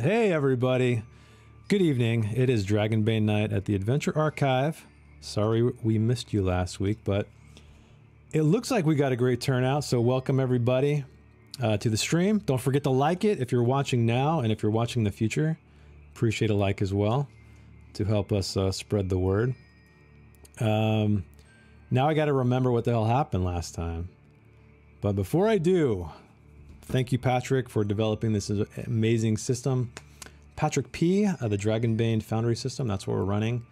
Hey, everybody. Good evening. It is Dragonbane night at the Adventure Archive. Sorry we missed you last week, but it looks like we got a great turnout, so welcome everybody uh, to the stream. Don't forget to like it if you're watching now, and if you're watching in the future, appreciate a like as well to help us uh, spread the word. Um, now I got to remember what the hell happened last time. But before I do, thank you, Patrick, for developing this amazing system. Patrick P, uh, the Dragonbane Foundry system, that's what we're running,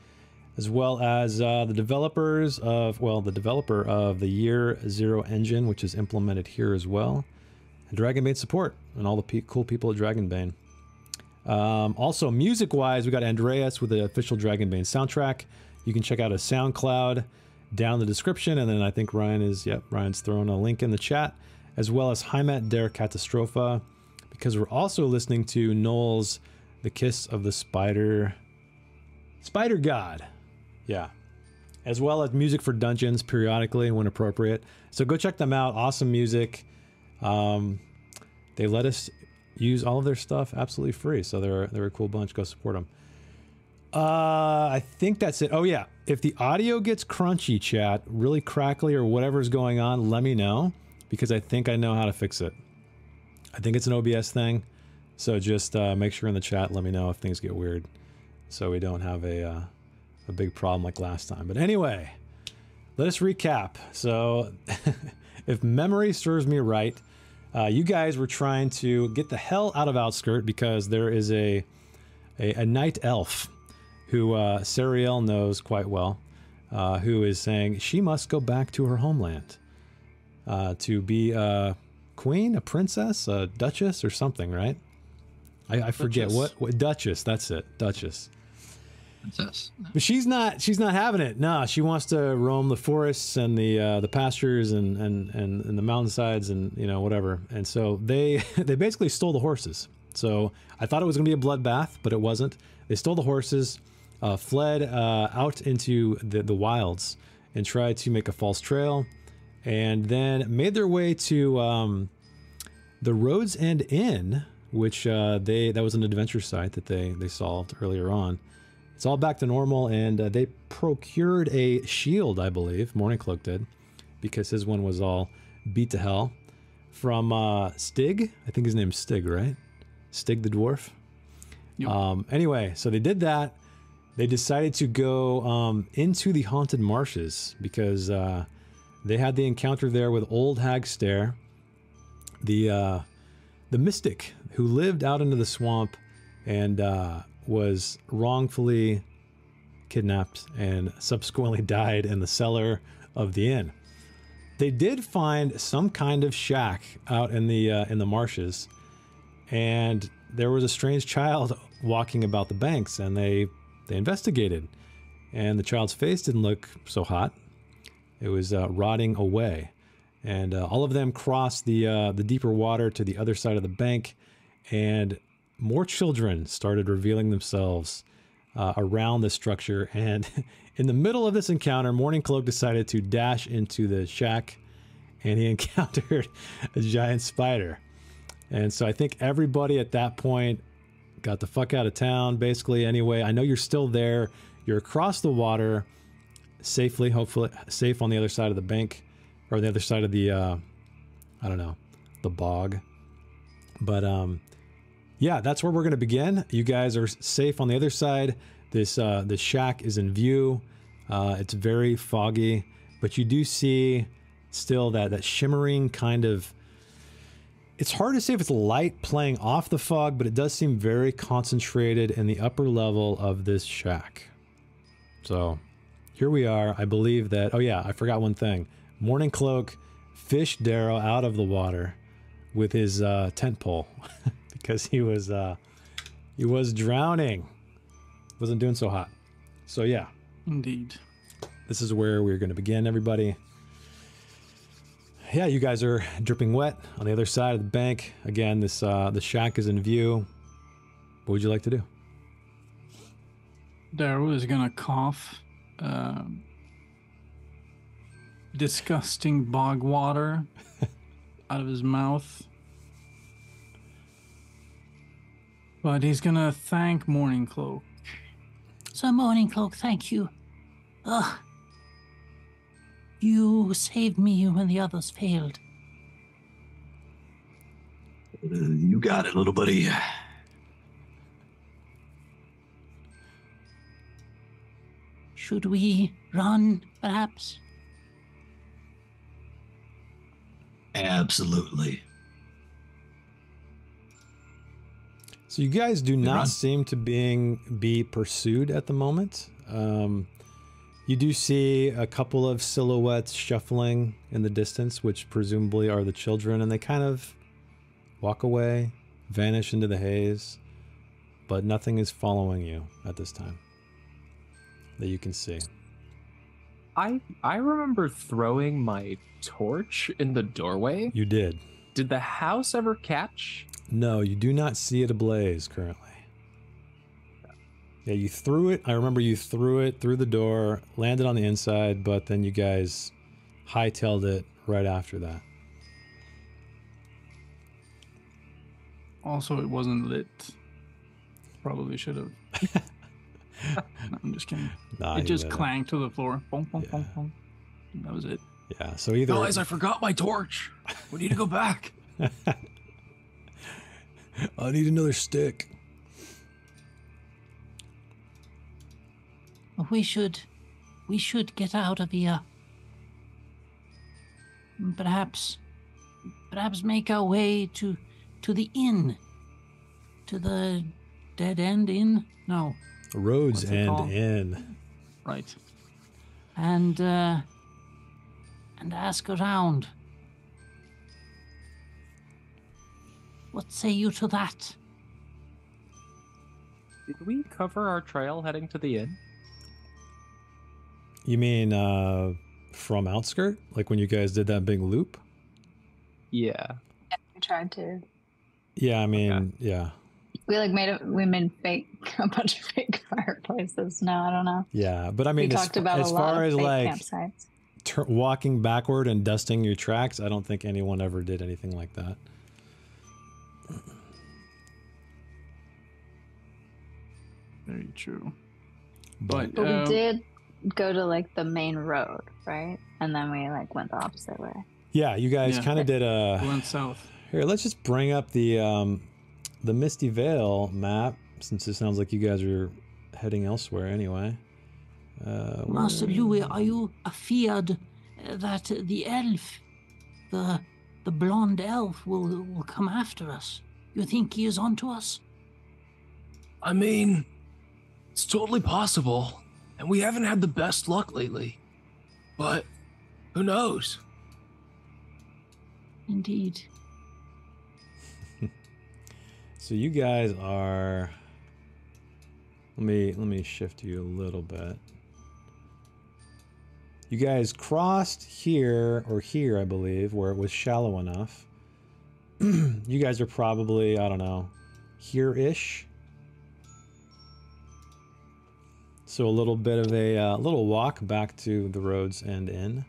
as well as uh, the developers of, well, the developer of the Year Zero engine, which is implemented here as well, and Dragonbane support, and all the cool people at Dragonbane. Um, also, music wise, we got Andreas with the official Dragonbane soundtrack. You can check out a SoundCloud down the description, and then I think Ryan is, yep, Ryan's throwing a link in the chat, as well as Heimat der Katastrophe, because we're also listening to Noel's The Kiss of the Spider. Spider God. Yeah. As well as music for dungeons periodically when appropriate. So go check them out. Awesome music. Um, they let us use all of their stuff absolutely free. So they're, they're a cool bunch. Go support them. Uh, I think that's it. Oh, yeah. If the audio gets crunchy, chat, really crackly or whatever's going on, let me know because I think I know how to fix it. I think it's an OBS thing. So just uh, make sure in the chat, let me know if things get weird so we don't have a, uh, a big problem like last time. But anyway, let us recap. So, if memory serves me right, uh, you guys were trying to get the hell out of Outskirt because there is a a, a night elf who uh, Sariel knows quite well, uh, who is saying she must go back to her homeland uh, to be a queen, a princess, a duchess, or something, right? I, I forget what, what Duchess. That's it, Duchess. Princess. But she's not. She's not having it. No, she wants to roam the forests and the uh, the pastures and, and and and the mountainsides and you know whatever. And so they they basically stole the horses. So I thought it was going to be a bloodbath, but it wasn't. They stole the horses, uh, fled uh, out into the the wilds, and tried to make a false trail, and then made their way to um, the Roads End Inn, which uh, they that was an adventure site that they they solved earlier on. It's all back to normal, and uh, they procured a shield, I believe. Morning Cloak did, because his one was all beat to hell from uh, Stig. I think his name's Stig, right? Stig the dwarf. Yep. Um, anyway, so they did that. They decided to go um, into the haunted marshes because uh, they had the encounter there with Old Hag Stare, the uh, the mystic who lived out into the swamp and uh, was wrongfully kidnapped and subsequently died in the cellar of the inn. They did find some kind of shack out in the uh, in the marshes, and there was a strange child walking about the banks, and they they investigated, and the child's face didn't look so hot. It was uh, rotting away, and uh, all of them crossed the uh, the deeper water to the other side of the bank, and more children started revealing themselves uh, around the structure. And in the middle of this encounter, Morning Cloak decided to dash into the shack, and he encountered a giant spider. And so I think everybody at that point got the fuck out of town, basically. Anyway, I know you're still there. You're across the water safely, hopefully, safe on the other side of the bank or the other side of the, uh, I don't know, the bog. But um, yeah, that's where we're going to begin. You guys are safe on the other side. This uh, the shack is in view. Uh, it's very foggy, but you do see still that that shimmering kind of. It's hard to say if it's light playing off the fog, but it does seem very concentrated in the upper level of this shack. So here we are. I believe that. Oh yeah, I forgot one thing. Morning Cloak fished Darrow out of the water with his uh, tent pole because he was uh, he was drowning. Wasn't doing so hot. So yeah, Indeed. this is where we're going to begin, everybody. Yeah, you guys are dripping wet on the other side of the bank. Again, this uh, the shack is in view. What would you like to do? Daryl is gonna cough. Um, disgusting bog water out of his mouth. But he's gonna thank Morning Cloak. So, Morning Cloak, thank you. Ugh. You saved me when the others failed. Uh, you got it, little buddy. Should we run, perhaps? Absolutely. So you guys do Good not run. seem to being be pursued at the moment. Um, you do see a couple of silhouettes shuffling in the distance, which presumably are the children, and they kind of walk away, vanish into the haze, but nothing is following you at this time that you can see. I I remember throwing my torch in the doorway. You did. Did the house ever catch? No, you do not see it ablaze currently. Yeah, you threw it. I remember you threw it through the door, landed on the inside, but then you guys hightailed it right after that. Also, it wasn't lit. Probably should have. no, I'm just kidding. Nah, it just clanged clanked to the floor. Boom, boom, Yeah. boom, boom. That was it. Yeah, so either Guys, I forgot my torch. We need to go back. I need another stick. We should. We should get out of here. Perhaps. Perhaps make our way to. to the inn. To the dead end inn? No. Roads What's end called? in. Right. And, uh. and ask around. What say you to that? Did we cover our trail heading to the inn? You mean uh from outskirt? Like when you guys did that big loop? Yeah. We tried to. Yeah, I mean, yeah. We like made a we made fake a bunch of fake fireplaces. No, I don't know. Yeah, but I mean we as, talked about as a lot far of as fake like campsites. tur walking backward and dusting your tracks, I don't think anyone ever did anything like that. Very true. But But, But um, we did go to like the main road, right? And then we like went the opposite way. yeah, you guys Yeah. kind of did a went south. Here, let's just bring up the um, the Misty Vale map since it sounds like you guys are heading elsewhere anyway. Uh, Master where- Louis, are you afeard uh, that the elf, the the blonde elf, will will come after us? You think he is onto us? I mean, it's totally possible. And we haven't had the best luck lately. But who knows? Indeed. So you guys are. Let me let me shift you a little bit. You guys crossed here or here, I believe, where it was shallow enough. you guys are probably I don't know here-ish. So a little bit of a uh, little walk back to the roads and in.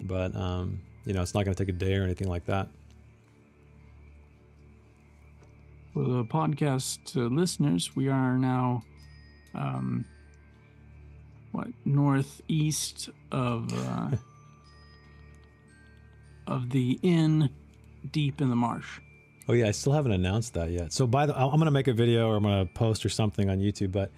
But um, you know, it's not going to take a day or anything like that. For the podcast uh, listeners, we are now, um, what northeast of uh, of the inn, deep in the marsh. Oh yeah, I still haven't announced that yet. So by the, I'm gonna make a video or I'm gonna post or something on YouTube. But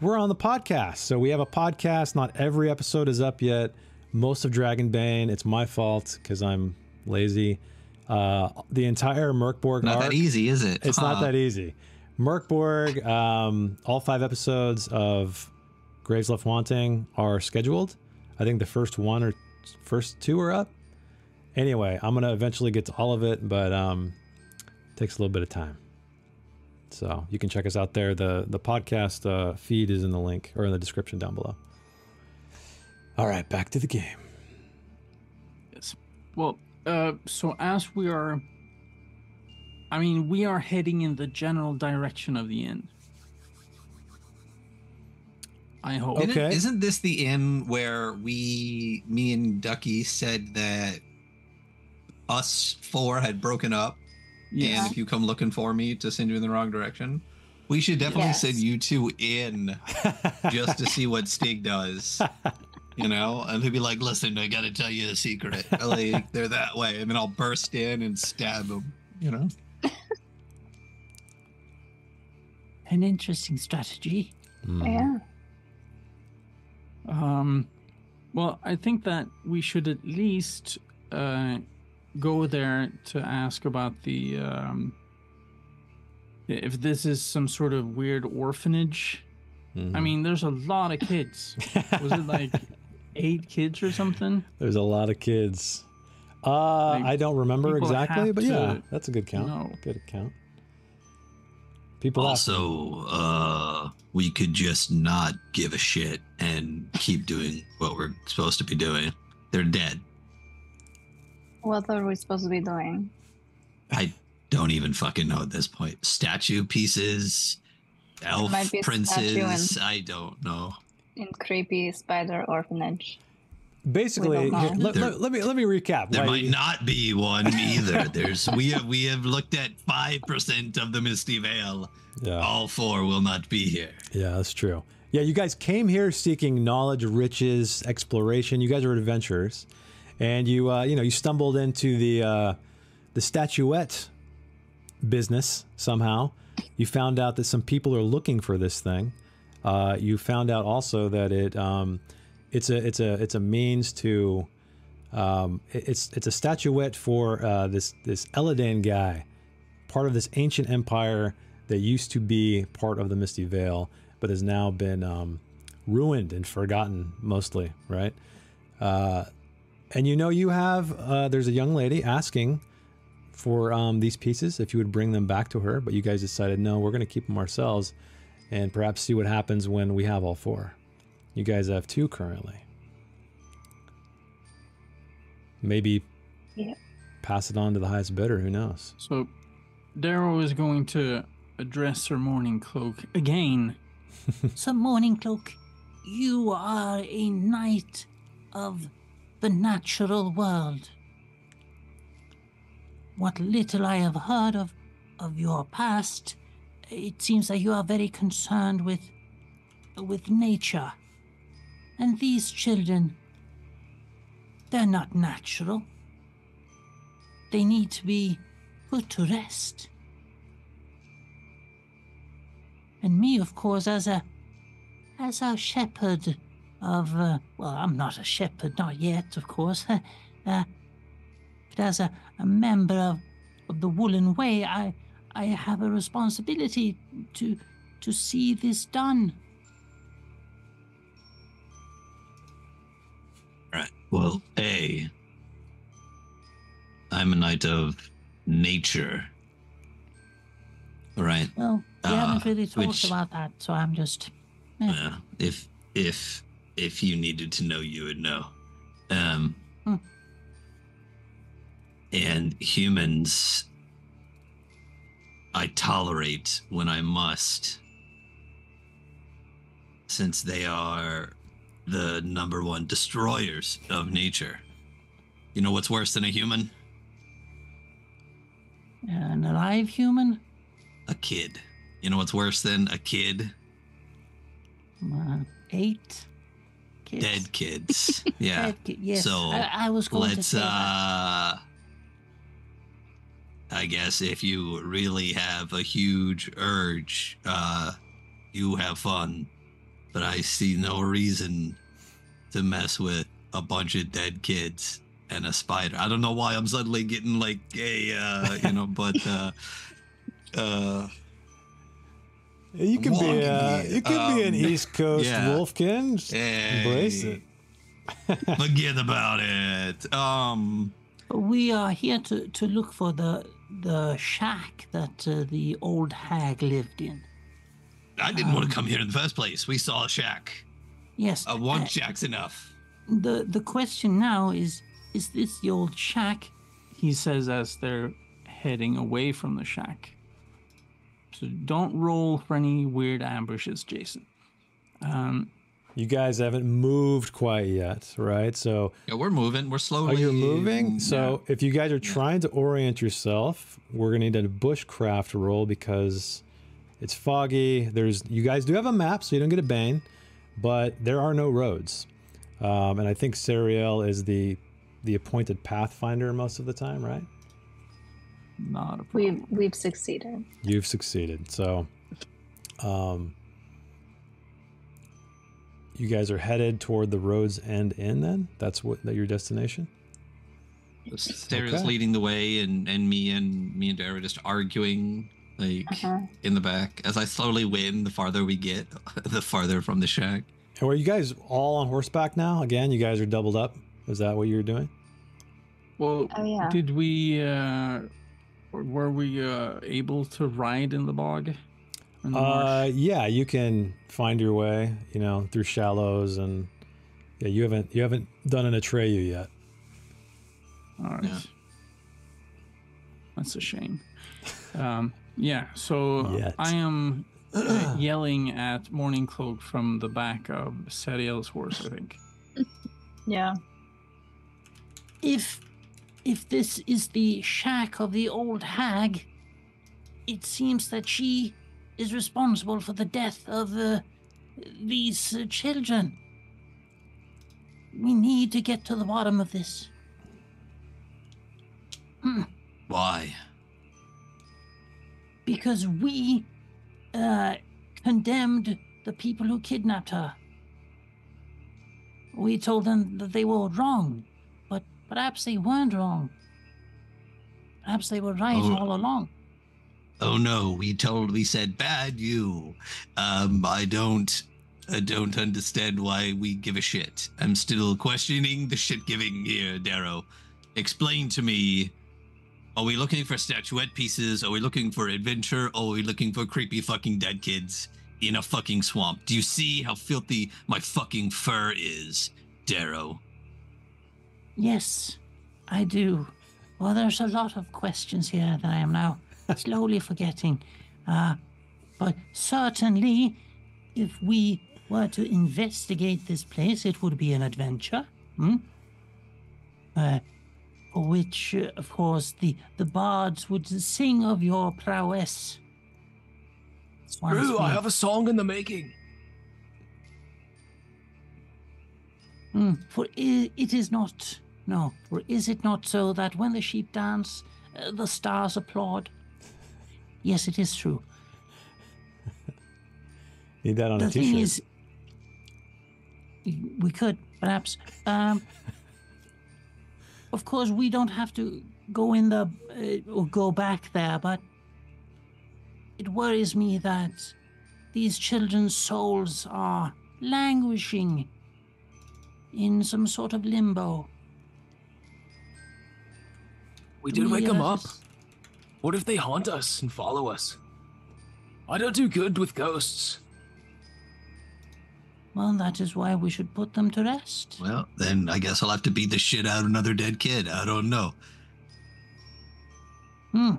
we're on the podcast, so we have a podcast. Not every episode is up yet. Most of Dragonbane, it's my fault because I'm lazy. Uh, the entire Mörk Borg Not arc, that easy, is it? It's not that easy. Mörk Borg, um, all five episodes of Graves Left Wanting are scheduled. I think the first one or first two are up. Anyway, I'm gonna eventually get to all of it, but um, takes a little bit of time. So you can check us out there. the The podcast uh, feed is in the link or in the description down below. All right, back to the game. Yes. Well, uh, so as we are, I mean, we are heading in the general direction of the inn. I hope. Okay. Isn't, isn't this the inn where we, me and Ducky said that us four had broken up Yeah. And if you come looking for me to send you in the wrong direction, we should definitely Yes. send you two in just to see what Stig does. You know, and he'd be like, "Listen, I gotta tell you a secret. Like they're that way," and then I'll burst in and stab them. You know. An interesting strategy. Hmm. Yeah. Um, well, I think that we should at least uh, go there to ask about the um, if this is some sort of weird orphanage. Mhm. I mean, there's a lot of kids. Was it like eight kids or something? There's a lot of kids. Uh, Like, I don't remember exactly, but yeah, that's a good count. know. Good count. People Also, uh, we could just not give a shit and keep doing what we're supposed to be doing. They're dead. What are we supposed to be doing? I don't even fucking know at this point. Statue pieces, elf might be a statue princes. I don't know. In creepy spider orphanage. basically here, let, There- let- let me let me recap. There might you- not be one either. There's we have we have looked at five percent of the Misty Vale. Yeah, All four will not be here. yeah, that's true. Yeah, you guys came here seeking knowledge, riches, exploration. You guys are adventurers, and you uh, you know you stumbled into the uh, the statuette business somehow. You found out that some people are looking for this thing. Uh, you found out also that it um, it's a it's a it's a means to um, it- it's it's a statuette for uh, this this Eladane guy, part of this ancient empire that used to be part of the Misty Vale, but has now been um, ruined and forgotten mostly, right? Uh, and you know you have uh, there's a young lady asking for um, these pieces if you would bring them back to her, but you guys decided no, we're going to keep them ourselves and perhaps see what happens when we have all four. You guys have two currently. Maybe Yeah. pass it on to the highest bidder. Who knows? So, Daryl is going to address her morning cloak again. So, Morning Cloak, you are a knight of the natural world. What little I have heard of, of your past, it seems that you are very concerned with, with nature. And these children, they're not natural. They need to be put to rest. and me, of course, as a as a shepherd of uh, well, I'm not a shepherd, not yet, of course. uh, but as a, a member of, of the Woolen Way, I I have a responsibility to to see this done. Right. Well, A. I'm a knight of nature. All right. Well, we Ah, haven't really talked which- about that, so I'm just. eh. Yeah. If if if you needed to know, you would know. Um. Hmm. And humans, I tolerate when I must, since they are the number one destroyers of nature. You know what's worse than a human? An alive human? A kid. You know what's worse than a kid? Uh, eight kids. Dead kids. Yeah. Dead ki- yes, So, I, I was going to Let's say that. I guess if you really have a huge urge, uh you have fun. But I see no reason to mess with a bunch of dead kids and a spider. I don't know why I'm suddenly getting like a uh you know, but uh uh You can be Walking uh, here. you could be an Um, East Coast yeah. Wolfkin. Just Embrace it. Forget about it. Um We are here to, to look for the the shack that uh, the old hag lived in. I didn't want Um, to come here in the first place. We saw a shack. Yes. Uh, one uh, shack's enough. the the question now is is this the old shack? He says as they're heading away from the shack. So don't roll for any weird ambushes, Jason. Um, You guys haven't moved quite yet, right? So, Yeah, we're moving. We're oh, slowly. you're moving. So, if you guys are trying to orient yourself, we're gonna need a bushcraft roll because it's foggy. There's you guys do have a map, so you don't get a bane, but there are no roads. Um, and I think Sariel is the the appointed pathfinder most of the time, right? Not a problem. We've we've succeeded. You've succeeded. So, um, you guys are headed toward the road's end inn. Then that's what that your destination. Sarah's Okay. leading the way, and and me and me and Dara are just arguing like Uh-huh. in the back. As I slowly win, the farther we get, the farther from the shack. And are you guys all on horseback now? Again, you guys are doubled up. Is that what you're doing? Well, Oh, yeah. did we? uh Were we uh able to ride in the bog? In the Uh, marsh? yeah, you can find your way. You know, through shallows and yeah, you haven't you haven't done an Atreyu yet. All right. Yeah. That's a shame. Um, yeah, so Yet. I am uh, yelling at Morning Cloak from the back of Sariel's horse, I think. Yeah. If if this is the shack of the old hag, it seems that she is responsible for the death of uh, these uh, children. We need to get to the bottom of this. Why? because we uh, condemned the people who kidnapped her. We told them that they were wrong, but perhaps they weren't wrong. Perhaps they were right Oh. all along. Oh no, we we said bad you. Um, I don't I don't understand why we give a shit. I'm still questioning the shit giving here, Darrow. Explain to me. Are we looking for statuette pieces? Are we looking for adventure? Or are we looking for creepy fucking dead kids in a fucking swamp? Do you see how filthy my fucking fur is, Darrow? Yes, I do. Well, there's a lot of questions here that I am now slowly forgetting. Uh, but certainly, if we were to investigate this place, it would be an adventure. Hmm? Uh, for which, uh, of course, the, the bards would sing of your prowess. True, I have a song in the making. Hmm, for i- it is not. No, for is it not so that when the sheep dance, uh, the stars applaud? Yes, it is true. Need that on the a thing t-shirt. is, we could perhaps. Um, of course, we don't have to go in the uh, or go back there, but it worries me that these children's souls are languishing in some sort of limbo. We Do did wake them up. Just- What if they haunt us and follow us? I don't do good with ghosts. Well, that is why we should put them to rest. Well, then I guess I'll have to beat the shit out of another dead kid. I don't know. Hmm.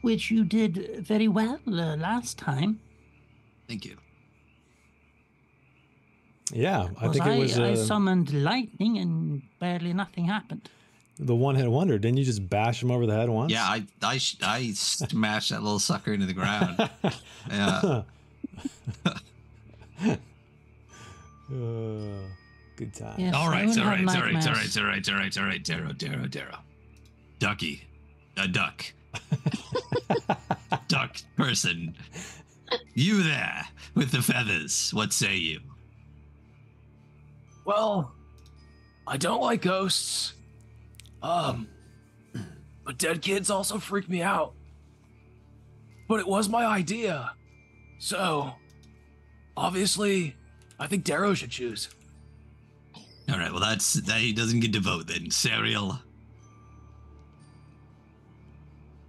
Which you did very well uh, last time. Thank you. yeah, I Because think it was I, uh, summoned lightning and barely nothing happened. The one-hit wonder. Didn't you just bash him over the head once? Yeah, I I I smashed that little sucker into the ground. Yeah. Uh, good time. Yes, all I right, would all have right, all right, all nightmares. right, all right, all right, all right, Darrow, Darrow, Darrow. Ducky. A duck. duck person. You there with the feathers. What say you? Well, I don't like ghosts. Um, but dead kids also freak me out. But it was my idea. So, obviously, I think Darrow should choose. All right, well that's that he doesn't get to vote then. Sariel.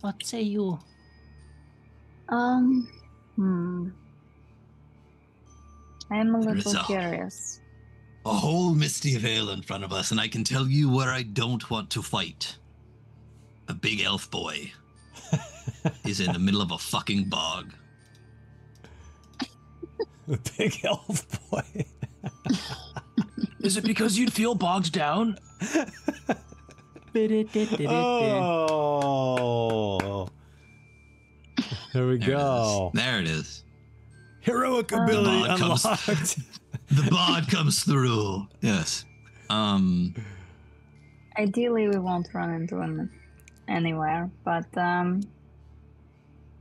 What say you? Um, hmm. I am a little Resolve. curious. A whole Misty Vale in front of us, and I can tell you where I don't want to fight. A big elf boy is in the middle of a fucking bog. the big elf boy. Is it because you'd feel bogged down? Oh. There we There go. It is. There it is. Heroic ability Bod comes- unlocked. The bod comes through. Yes. Um. Ideally, we won't run into him anywhere, but um,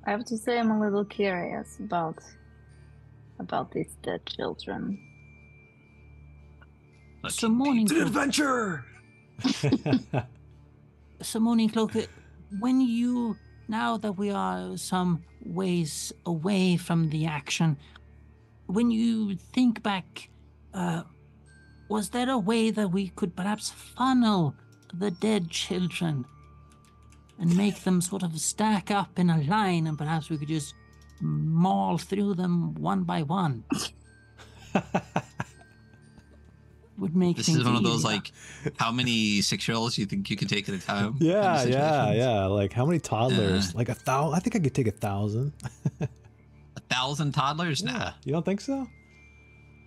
I have to say I'm a little curious about about these dead children. So morning, It's an cloak. adventure! So morning, cloak. When you now that we are some ways away from the action, when you think back, uh, was there a way that we could perhaps funnel the dead children and make them sort of stack up in a line, and perhaps we could just maul through them one by one? Would make This things is one of those easier. like, how many six-year-olds you think you can take at a time? kind of yeah, yeah, yeah. Like how many toddlers? Yeah. Like a thousand? I think I could take a thousand. A thousand toddlers? Nah. You don't think so?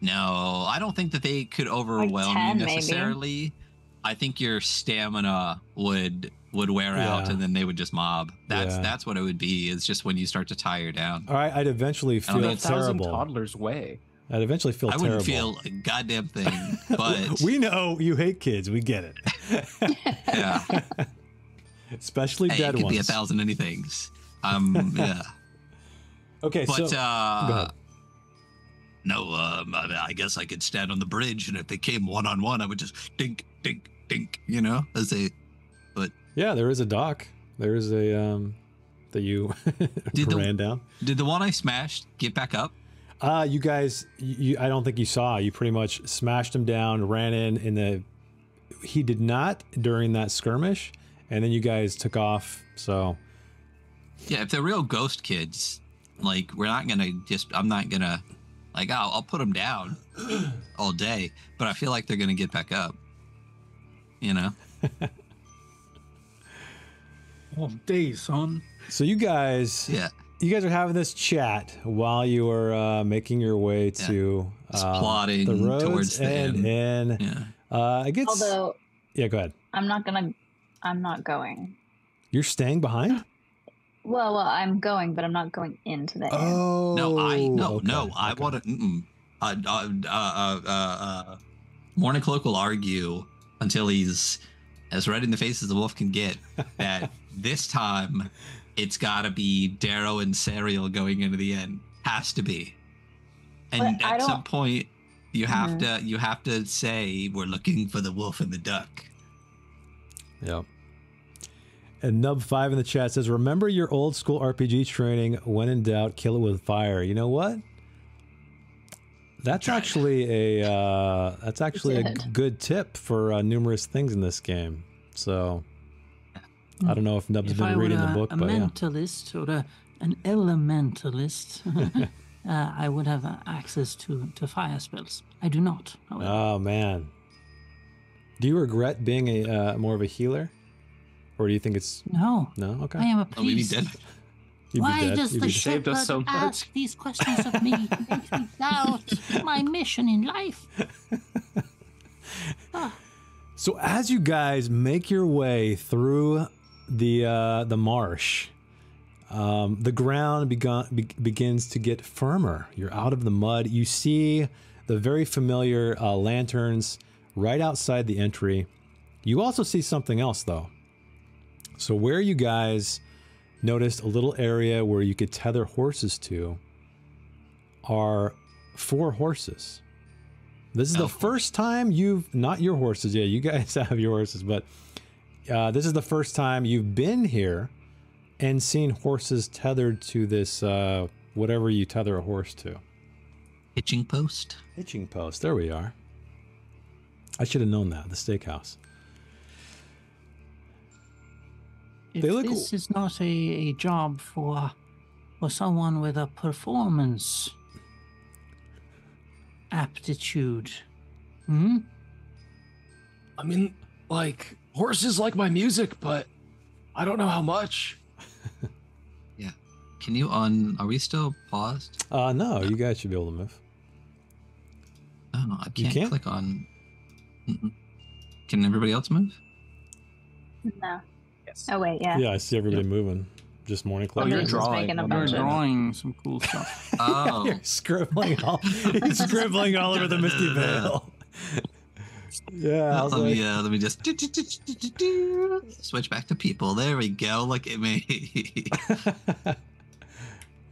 No, I don't think that they could overwhelm 10 you maybe. necessarily. I think your stamina would would wear out and then they would just mob. That's Yeah. that's what it would be. It's just when you start to tire down. All right, I'd eventually I don't feel a thousand toddlers way. I'd eventually feel I wouldn't feel a goddamn thing. But we know you hate kids. We get it. yeah, Especially hey, it dead could ones. be a thousand anythings. Um, yeah. Okay, But so uh, no, um, I I guess I could stand on the bridge, and if they came one on one, I would just dink, dink, dink. You know, as they But yeah, there is a dock. There is a um that you Did the- ran down. did the one I smashed get back up. Uh, you guys, you, you, I don't think you saw. You pretty much smashed him down, ran in, in the. He did not during that skirmish, and then you guys took off. So Yeah, if they're real ghost kids, like we're not gonna just. I'm not gonna, like, I'll, I'll put them down all day, but I feel like they're gonna get back up. You know, All day, son. so you guys, yeah, you guys are having this chat while you are uh, making your way Yeah. to Just uh, plodding the roads towards the and in. yeah. Uh, it gets. Although yeah, go ahead. I'm not gonna, I'm not going. You're staying behind. Well, well, I'm going, but I'm not going into the inn. Oh No, I no okay, no. I okay. want to. Uh, uh, uh, uh, uh, uh, Morning Cloak will argue until he's as red in the face as the wolf can get that this time it's got to be Darrow and Sariel going into the end. Has to be. And But at some point, you have Mhm. to you have to say we're looking for the wolf and the duck. Yep. And Nub Five in the chat says, "Remember your old school RPG training. When in doubt, kill it with fire." You know what? That's actually a uh, that's actually a good tip for uh, numerous things in this game. So I don't know if Nub's if been I were reading a, the book, a but yeah. mentalist or a, an elementalist, uh, I would have uh, access to, to fire spells. I do not. However. Oh man, do you regret being a uh, more of a healer, or do you think it's no, no? Okay, I am a Oh, we'd be priest. dead. You'd be Why dead. does You'd the be Saved us shepherd so much. ask these questions of me? It makes me doubt my mission in life. So as you guys make your way through the uh, the marsh, um, the ground begun, be, begins to get firmer. You're out of the mud. You see the very familiar uh, lanterns right outside the entry. You also see something else though. So where you guys noticed a little area where you could tether horses to are four horses. This is Oh, the first time you've not your horses. Yeah, you guys have your horses, but uh, this is the first time you've been here and seen horses tethered to this uh, whatever you tether a horse to. Hitching post. Hitching post. There we are. I should have known that. The steakhouse. If They look- this is not a, a job for for someone with a performance aptitude, hmm? I mean, like, horses like my music, but I don't know how much. Yeah. Can you un? Are we still paused? Uh, no, you guys should be able to move. Oh, I You can't, can't? click on. Can everybody else move? No. Yes. Oh wait, yeah. Yeah, I see everybody moving. Just morning club. Oh, you're Just drawing. making a You're bunch of- drawing some cool stuff. Oh, You're scribbling all. He's scribbling all over the Misty Vale. yeah, I was let like, me uh, let me just switch back to people. There we go. Look at me.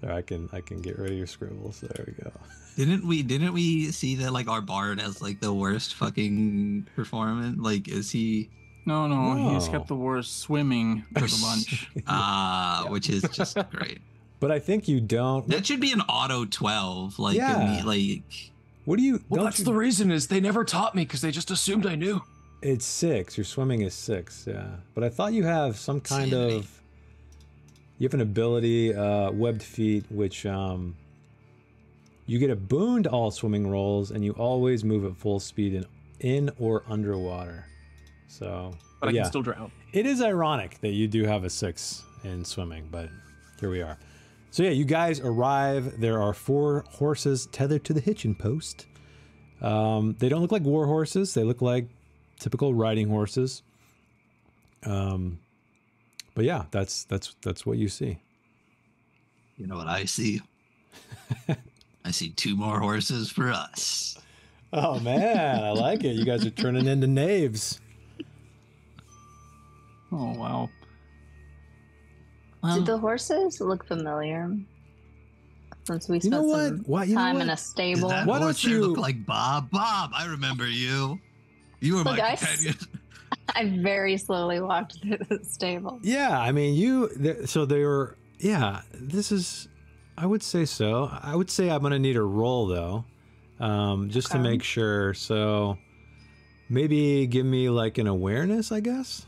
There, I can I can get rid of your scribbles. There we go. didn't we didn't we see that like our bard has like the worst fucking performance? Like, is he? No, no, he's got the worst swimming for the bunch. Uh, which is just great. But I think you don't. That should be an auto twelve. Like, Yeah. imme- like What do you? Well, that's you- the reason is they never taught me because they just assumed I knew. It's six. Your swimming is six. Yeah, but I thought you have some kind Insanity. of. You have an ability, uh, webbed feet, which um. You get a boon to all swimming rolls, and you always move at full speed in in or underwater. So, But I yeah, can still drown. it is ironic that you do have a six in swimming, but here we are. So yeah, you guys arrive. There are four horses tethered to the hitching post. Um, they don't look like war horses. They look like typical riding horses. Um, but yeah, that's that's that's what you see. you know what I see? I see two more horses for us. Oh man, I like it. You guys are turning into knaves. Oh wow. Well, Do the horses look familiar? Since we You spent know what? some Why- you know time in a Does stable. that Why horse don't there you- look like Bob? Bob, I remember you. You were Look, my I s- companion. I very slowly walked through the stable. Yeah, I mean, you. th- So they were. Yeah, this is. I would say so. I would say I'm gonna need a roll though, um, just to Okay. make sure. So maybe give me like an awareness. I guess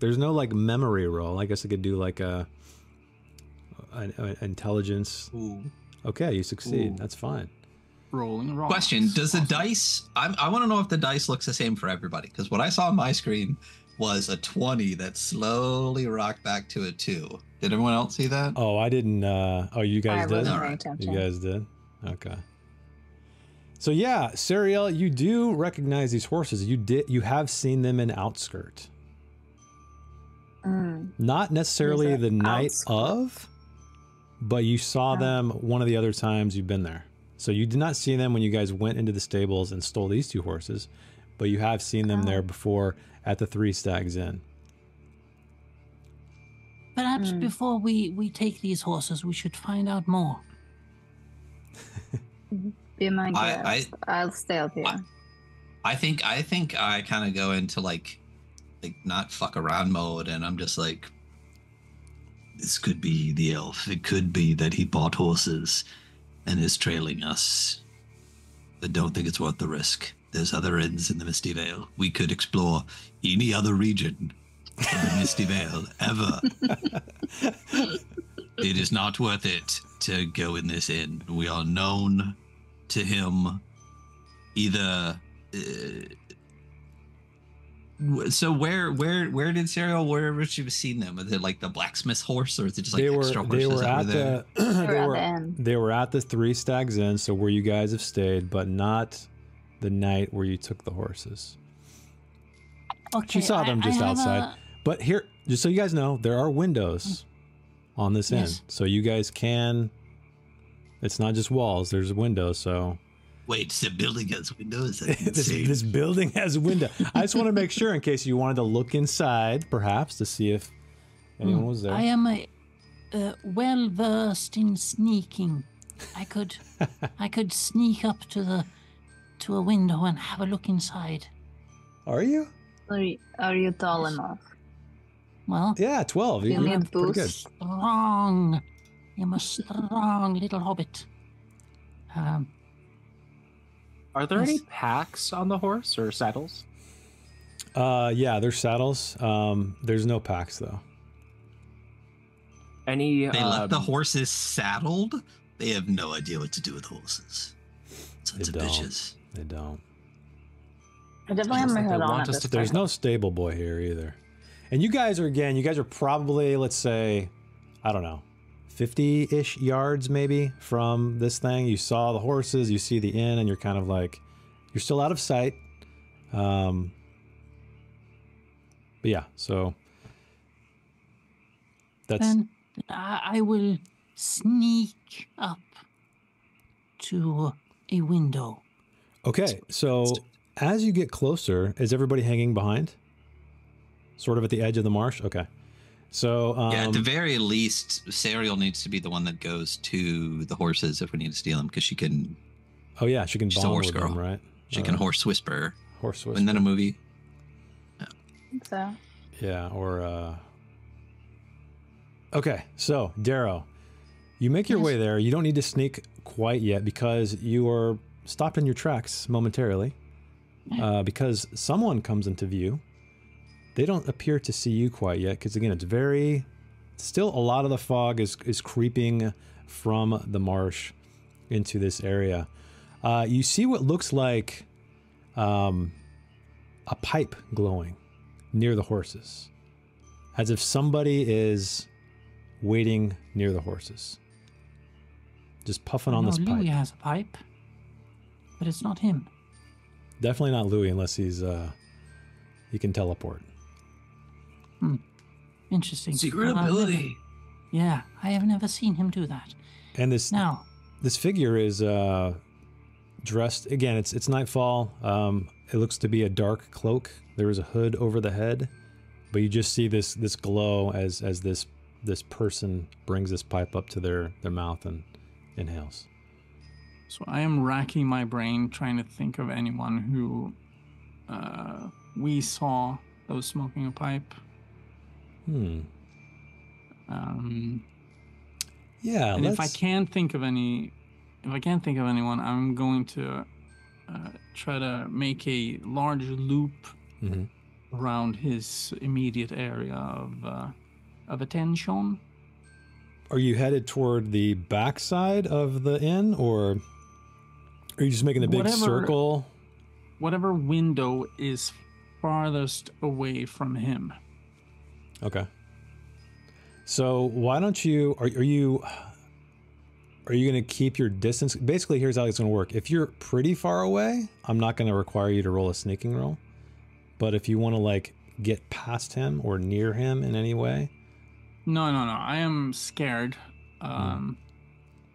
there's no like memory roll. I guess I could do like a, an, an intelligence. Ooh. Okay, you succeed. Ooh. That's fine. Rolling rocks. Question: Does the dice? I'm, I want to know if the dice looks the same for everybody. Because what I saw on my screen was a twenty that slowly rocked back to a two. Did everyone else see that? Oh, I didn't. uh Oh, you I guys did. wasn't right. You guys did? Okay. So yeah, Sariel, you do recognize these horses. You did you have seen them in outskirt. Mm. Not necessarily the night outskirt? of, but you saw Oh. them one of the other times you've been there. So you did not see them when you guys went into the stables and stole these two horses, but you have seen them Oh. there before at the Three Stags Inn. perhaps Hmm. before we, we take these horses, we should find out more. Be my I- I- guest. I, will stay out here. I- I think I think I kind of go into like like not fuck around mode, and I'm just like, this could be the elf. It could be that he bought horses and is trailing us. I don't think it's worth the risk. There's other inns in the Misty Vale. We could explore any other region of the Misty Vale ever. it is not worth it to go in this inn. We are known to him either uh, so where where where did Sariel where would you have seen them? Is it like the blacksmith's horse or is it just like they were extra they horses were at the They they were at the. They were at the Three Stags Inn, so where you guys have stayed, but not the night where you took the horses. Okay, saw them I- I just have outside. a- But here, just so you guys know, there are windows on this inn, so you guys can. It's not just walls. There's windows, so Wait, the building has windows. This, this building has a window. I just want to make sure, in case you wanted to look inside, perhaps to see if anyone was there. I am a, uh, well versed in sneaking. I could, I could sneak up to the, to a window and have a look inside. Are you? Are you, are you tall enough? Well, Yeah, twelve. You You're need pretty good. boost. strong. I'm a strong little hobbit. Um, Are there Yes. any packs on the horse or saddles? Uh, yeah, there's saddles. Um, there's no packs though. Any? They left the um, horses saddled. They have no idea what to do with the horses. Sons They of don't. bitches. They don't. I definitely Looks have my like hood on want at us this to There's point. no stable boy here either. And you guys are again, you guys are probably, let's say, I don't know, 50 ish yards maybe from this thing. You saw the horses, you see the inn, and you're kind of like, you're still out of sight. Um, but yeah, so that's Then I, I will sneak up to a window. okay. So as you get closer, is everybody hanging behind? Sort of at the edge of the marsh. Okay. So um, yeah, at the very least, Sariel needs to be the one that goes to the horses if we need to steal them because she can oh yeah, she can she's a horse with them, girl. right? she can Uh, horse whisper. horse whisper. Isn't that a movie? Yeah. So Yeah, or uh Okay, so Darrow, you make your Yes. way there. You don't need to sneak quite yet because you are stopped in your tracks momentarily. Uh, because someone comes into view. They don't appear to see you quite yet because again, it's very still a lot of the fog is is creeping from the marsh into this area. Uh, you see what looks like um, a pipe glowing near the horses, as if somebody is waiting near the horses, just puffing on this Louis pipe. has a pipe, but it's not him. Definitely not Louis unless he's uh, he can teleport. Interesting. Secret Well, I've ability. yeah, I have never seen him do that. And this Now, this figure is uh, dressed again. It's it's nightfall. Um, it looks to be a dark cloak. There is a hood over the head, but you just see this this glow as as this this person brings this pipe up to their their mouth and inhales. So I am racking my brain trying to think of anyone who uh, we saw that was smoking a pipe. Hmm. Um, Yeah. and if I can't think of any, if I can't think of anyone, I'm going to uh, try to make a large loop Mhm. around his immediate area of uh, of attention. Are you headed toward the backside of the inn, or are you just making a big Whatever- circle? Whatever window is farthest away from him. Okay. So why don't you are, are you are you going to keep your distance? Basically, here's how it's going to work. If you're pretty far away, I'm not going to require you to roll a sneaking roll. But if you want to like get past him or near him in any way, No, no, no. I am scared. Um,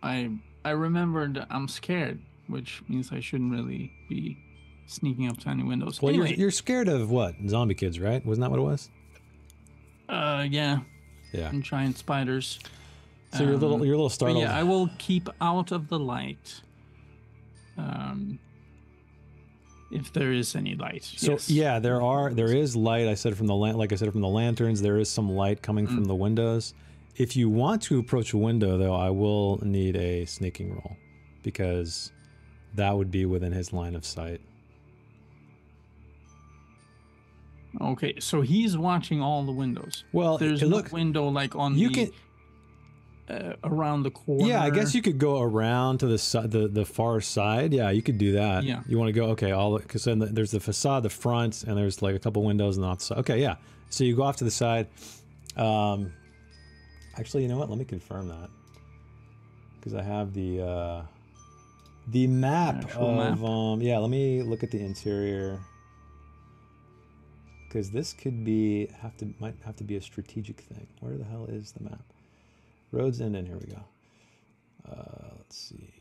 I I remembered I'm scared, which means I shouldn't really be sneaking up to any windows. well, anyway, you're you're scared of what zombie kids, right? Wasn't that what it was? Uh, yeah, Yeah. and giant spiders. So you're a little Um, you're a little startled. yeah, I will keep out of the light. Um, if there is any light. So yes. yeah, there are there is light. I said from the lan- like I said from the lanterns, there is some light coming from Mm. the windows. If you want to approach a window, though, I will need a sneaking roll because that would be within his line of sight. Okay, so he's watching all the windows. Well, There's no look, window like on you the can uh, around the corner. yeah, I guess you could go around to the si- the the far side. Yeah, you could do that. Yeah. you want to go okay, all because then there's the facade, the front, and there's like a couple windows and the side. Okay, yeah. So you go off to the side. Um, actually, you know what? Let me confirm that because I have the uh, the map Actual of map? um. Yeah, let me look at the interior because this could be have to might have to be a strategic thing. Where the hell is the map? Roads End, and here we go. Uh, let's see.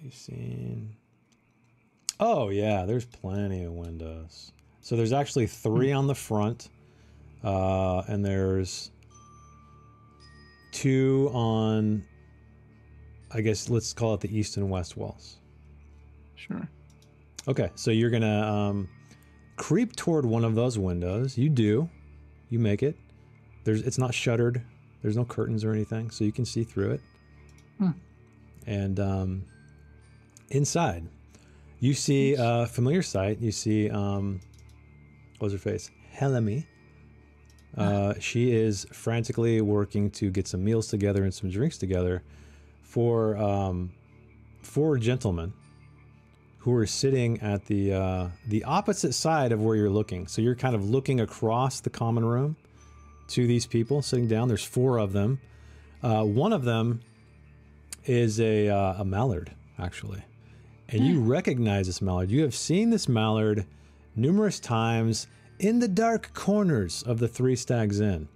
You've seen. Oh yeah, there's plenty of windows. So there's actually three on the front, uh, and there's two on. I guess let's call it the east and west walls. Sure. Okay, so you're gonna um, creep toward one of those windows. You do, you make it. There's, it's not shuttered. There's no curtains or anything, so you can see through it. Hmm. And um, inside, you see a familiar sight. You see, um, what was her face? Helemi. Uh, she is frantically working to get some meals together and some drinks together for um, four gentlemen who are sitting at the uh, the opposite side of where you're looking. So you're kind of looking across the common room to these people sitting down. There's four of them. Uh, one of them is a uh, a mallard, actually, and you recognize this mallard. You have seen this mallard numerous times in the dark corners of the Three Stags Inn.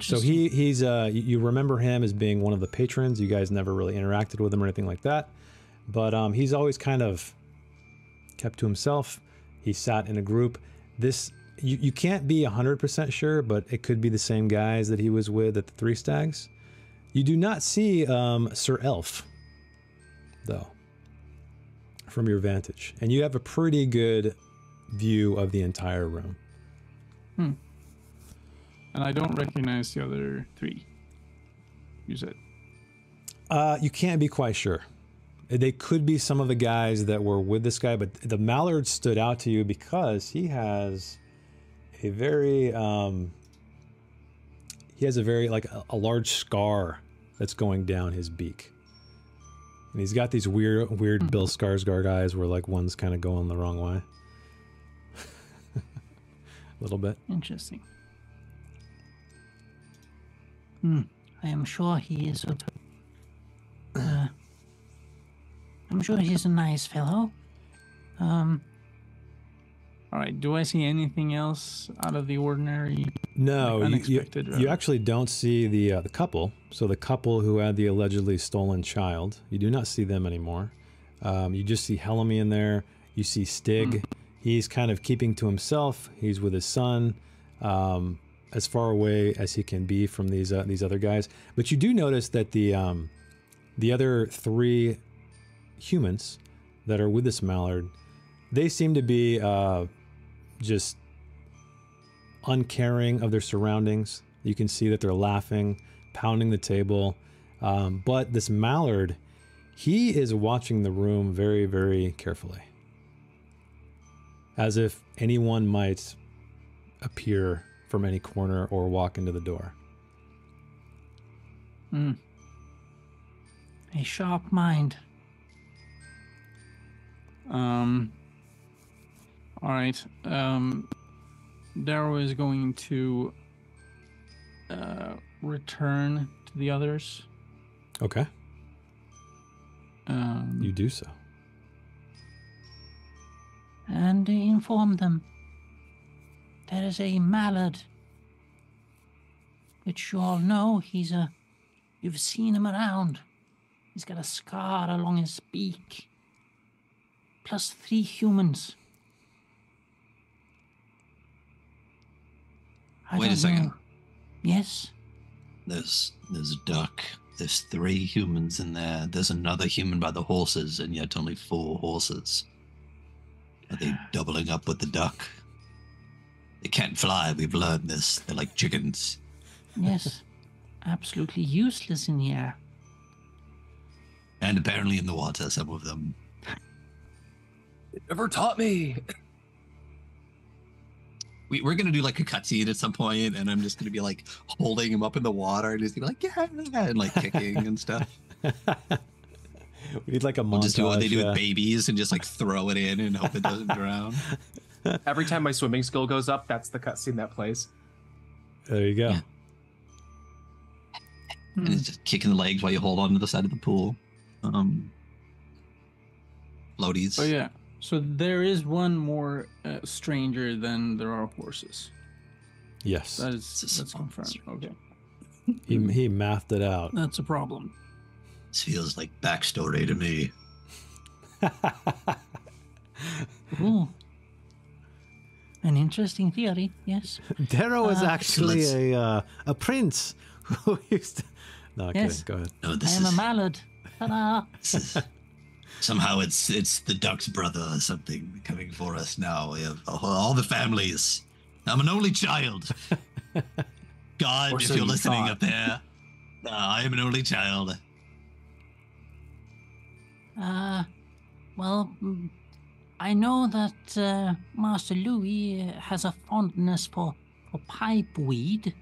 So he he's uh you- you remember him as being one of the patrons. You guys never really interacted with him or anything like that, but um, he's always kind of kept to himself. He sat in a group. This you, you can't be hundred percent sure, but it could be the same guys that he was with at the Three Stags. You do not see um, Sir Elf, though, from your vantage, and you have a pretty good view of the entire room. Hmm. and I don't recognize the other three. You said. Uh, you can't be quite sure. They could be some of the guys that were with this guy, but the Mallard stood out to you because he has a very um, he has a very like a, a large scar that's going down his beak, and he's got these weird weird Bill Skarsgård eyes where like one's kind of going the wrong way, a little bit. Interesting. Hmm. I am sure he is a. Uh, I'm sure he's a nice fellow. Um, All right. Do I see anything else out of the ordinary? No, Like you- you, you, actually don't see the uh, the couple. So the couple who had the allegedly stolen child, you do not see them anymore. Um, you just see Helmy in there. You see Stig. He's kind of keeping to himself. He's with his son, um, as far away as he can be from these uh, these other guys. But you do notice that the um, the other three humans that are with this mallard, they seem to be uh, just uncaring of their surroundings. You can see that they're laughing, pounding the table. Um, but this mallard, he is watching the room very, very carefully. As if anyone might appear from any corner or walk into the door. Hmm. a sharp mind. Um. All right. Um, Darrow is going to uh, return to the others. Okay, Um, you do so. and inform them there is a mallard which you all know he's a you've seen him around he's got a scar along his beak plus three humans I Wait a second. know. yes There's there's a duck. There's three humans in there. There's another human by the horses, and yet only four horses. Are they doubling up with the duck? They can't fly. We've learned this. They're like chickens. yes absolutely useless in the air And apparently in the water, some of them. Never taught me. We, we're gonna do like a cutscene at some point, and I'm just gonna be like holding him up in the water, and he's gonna be like, yeah, and like kicking and stuff. we need like a We'll montage. just do what they do uh, with babies and just like throw it in and hope it doesn't drown. Every time my swimming skill goes up, that's the cutscene that plays. there you go. Yeah. and it's just kicking the legs while you hold on to the side of the pool. Um, floaties. Oh yeah. So there is one more uh, stranger than there are horses. Yes, That It's is a that's confirmed. stranger. Okay. he he mathed it out. That's a problem. This feels like backstory to me. Ooh. An interesting theory, yes. Darrow is Uh, actually let's- a uh, a prince who used to. No, Yes. kidding. Go ahead. No, I this am a mallard. Ta-da! this is somehow it's it's the duck's brother or something coming for us now. We have all, all the families. I'm an only child. God, Or if so you're you listening thought. up there, uh, I am an only child. Uh, well, mm, I know that uh, Master Louis uh, has a fondness for, for pipe weed.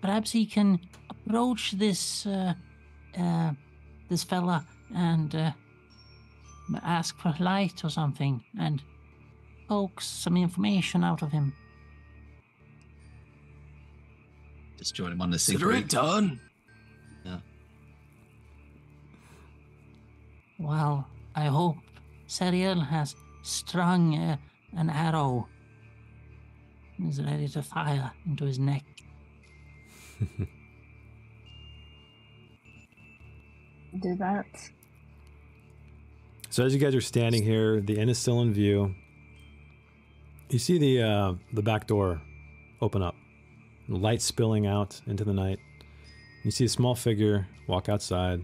Perhaps he can approach this uh, uh, this fella and uh, ask for light or something, and coax some information out of him. Just join him on the Consider secret. it done. Yeah. Well, I hope Sariel has strung uh, an arrow and is ready to fire into his neck. Do that. So as you guys are standing here, the inn is still in view. You see the uh, the back door open up, light spilling out into the night. You see a small figure walk outside.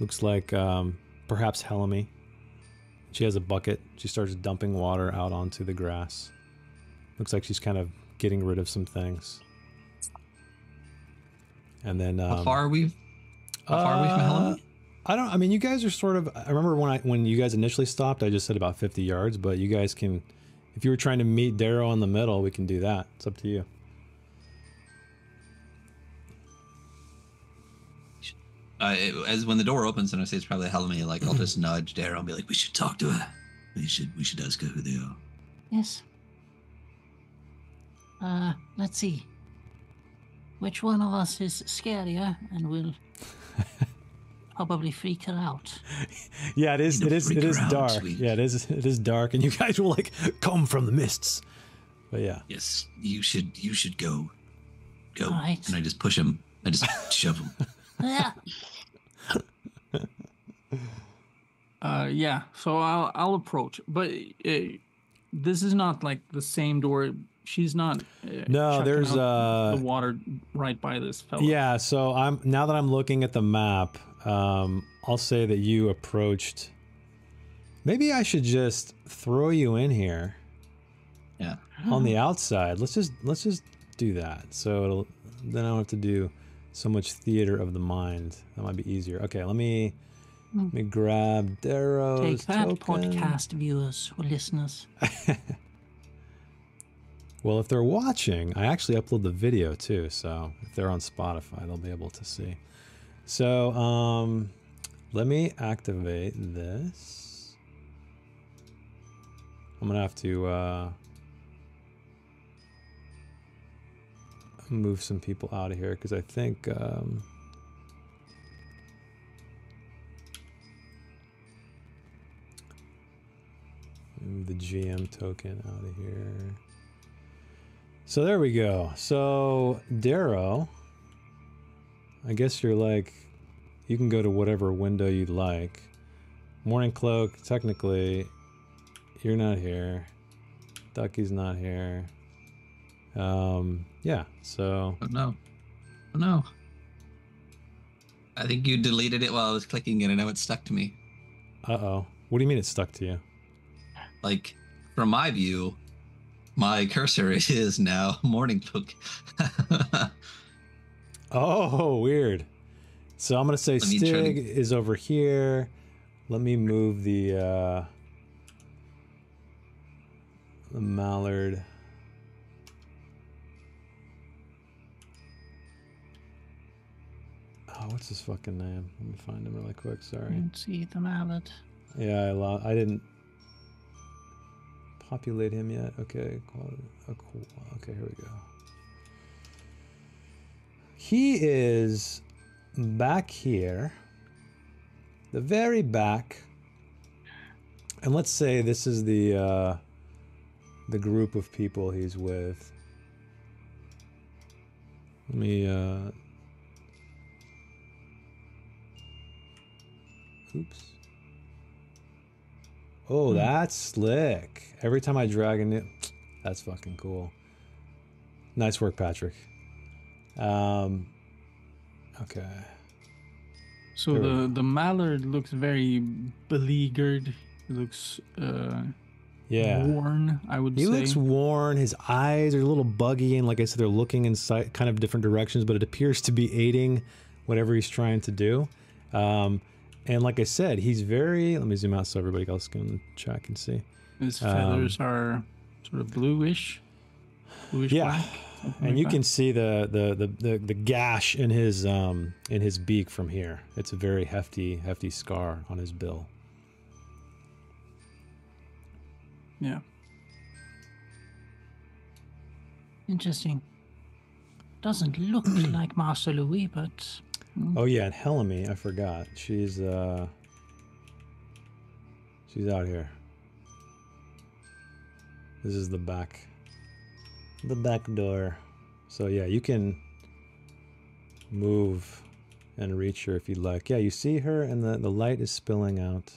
Looks like um, perhaps Helmy. She has a bucket. She starts dumping water out onto the grass. Looks like she's kind of getting rid of some things. And then um, How far are we? How far are we from uh, Helmy? I don't. I mean, you guys are sort of. I remember when I when you guys initially stopped, I just said about fifty yards. But you guys can, if you were trying to meet Darrow in the middle, we can do that. It's up to you. Uh, it- as when the door opens and I say it's probably Helmy, like I'll just nudge Daryl and be like, "We should talk to her. We should. We should ask her who they are." Yes. Uh, let's see. Which one of us is scarier and will probably freak her out? Yeah, it is. You know, It is. It freak out, dark. Yeah, it is. It is dark, and you guys will like come from the mists. But yeah, Yes, you should. You should go. Go. All right. And I just push him. I just shove him. Ah, Uh, yeah. So I'll I'll approach, but uh, this is not like the same door. She's not. Uh, No, there's, out uh, the water right by this fellow. yeah. So I'm now that I'm looking at the map. Um, I'll say that you approached. Maybe I should just throw you in here Yeah. on the outside. Let's just let's just do that. So it'll then I don't have to do so much theater of the mind. That might be easier. Okay, let me let me grab Darrow's Take that, token. podcast viewers or listeners. Well, if they're watching, I actually upload the video too. So if they're on Spotify, they'll be able to see. So um, let me activate this. I'm gonna have to uh, move some people out of here because I think um, move the GM token out of here. So there we go. So Darrow, I guess you're like, you can go to whatever window you'd like. Morning Cloak, technically, you're not here. Ducky's not here. Um, yeah. So Oh no. Oh no. I think you deleted it while I was clicking it, and now it's stuck to me. uh oh. What do you mean it's stuck to you? Like, from my view, my cursor is now morning book. Oh, weird. So I'm gonna say Let me to- Stig is over here. Let me move the uh the mallard. Oh, what's his fucking name? Let me find him really quick. Sorry. Let's see the mallet. Yeah, I lo- I didn't populate him yet. Okay, quality. cool. Okay, here we go. He is back here, the very back, and let's say this is the uh, the group of people he's with. Let me. Uh, oops. Oh, that's slick. Every time I drag a new, that's fucking cool. Nice work, Patrick. Um, okay. So There we the the mallard looks very beleaguered. Looks uh, Yeah. worn. I would say He say. looks worn. His eyes are a little buggy, and like I said, they're looking in sight, kind of different directions, but it appears to be aiding whatever he's trying to do. Um, and like I said, he's very. Let me zoom out so everybody else can check and see. His um, feathers are sort of bluish, bluish Yeah. black. Something and like you that. can see the, the the, the the gash in his um in his beak from here. It's a very hefty hefty scar on his bill. Yeah. Interesting. Doesn't look like Master Louis, but mm, Oh yeah, and Helmy, I forgot. She's uh She's out here. This is the back. The back door. So yeah, you can move and reach her if you'd like. Yeah, you see her and the, the light is spilling out.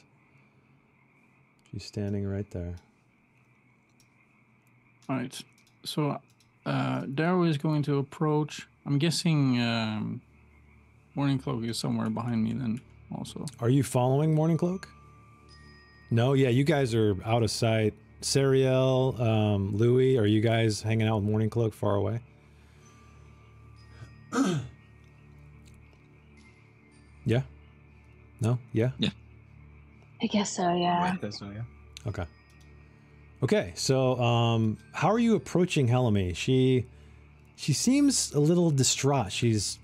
She's standing right there. All right. So, uh, Darrow is going to approach. I'm guessing um, Morning Cloak is somewhere behind me then, also. Are you following Morning Cloak? No, yeah, you guys are out of sight. Sariel, um, Louis, are you guys hanging out with Morning Cloak far away? yeah? No? Yeah? Yeah. I guess so, yeah. Right, that's- so, yeah. Okay. Okay, so um, how are you approaching Helmy? She she seems a little distraught. She's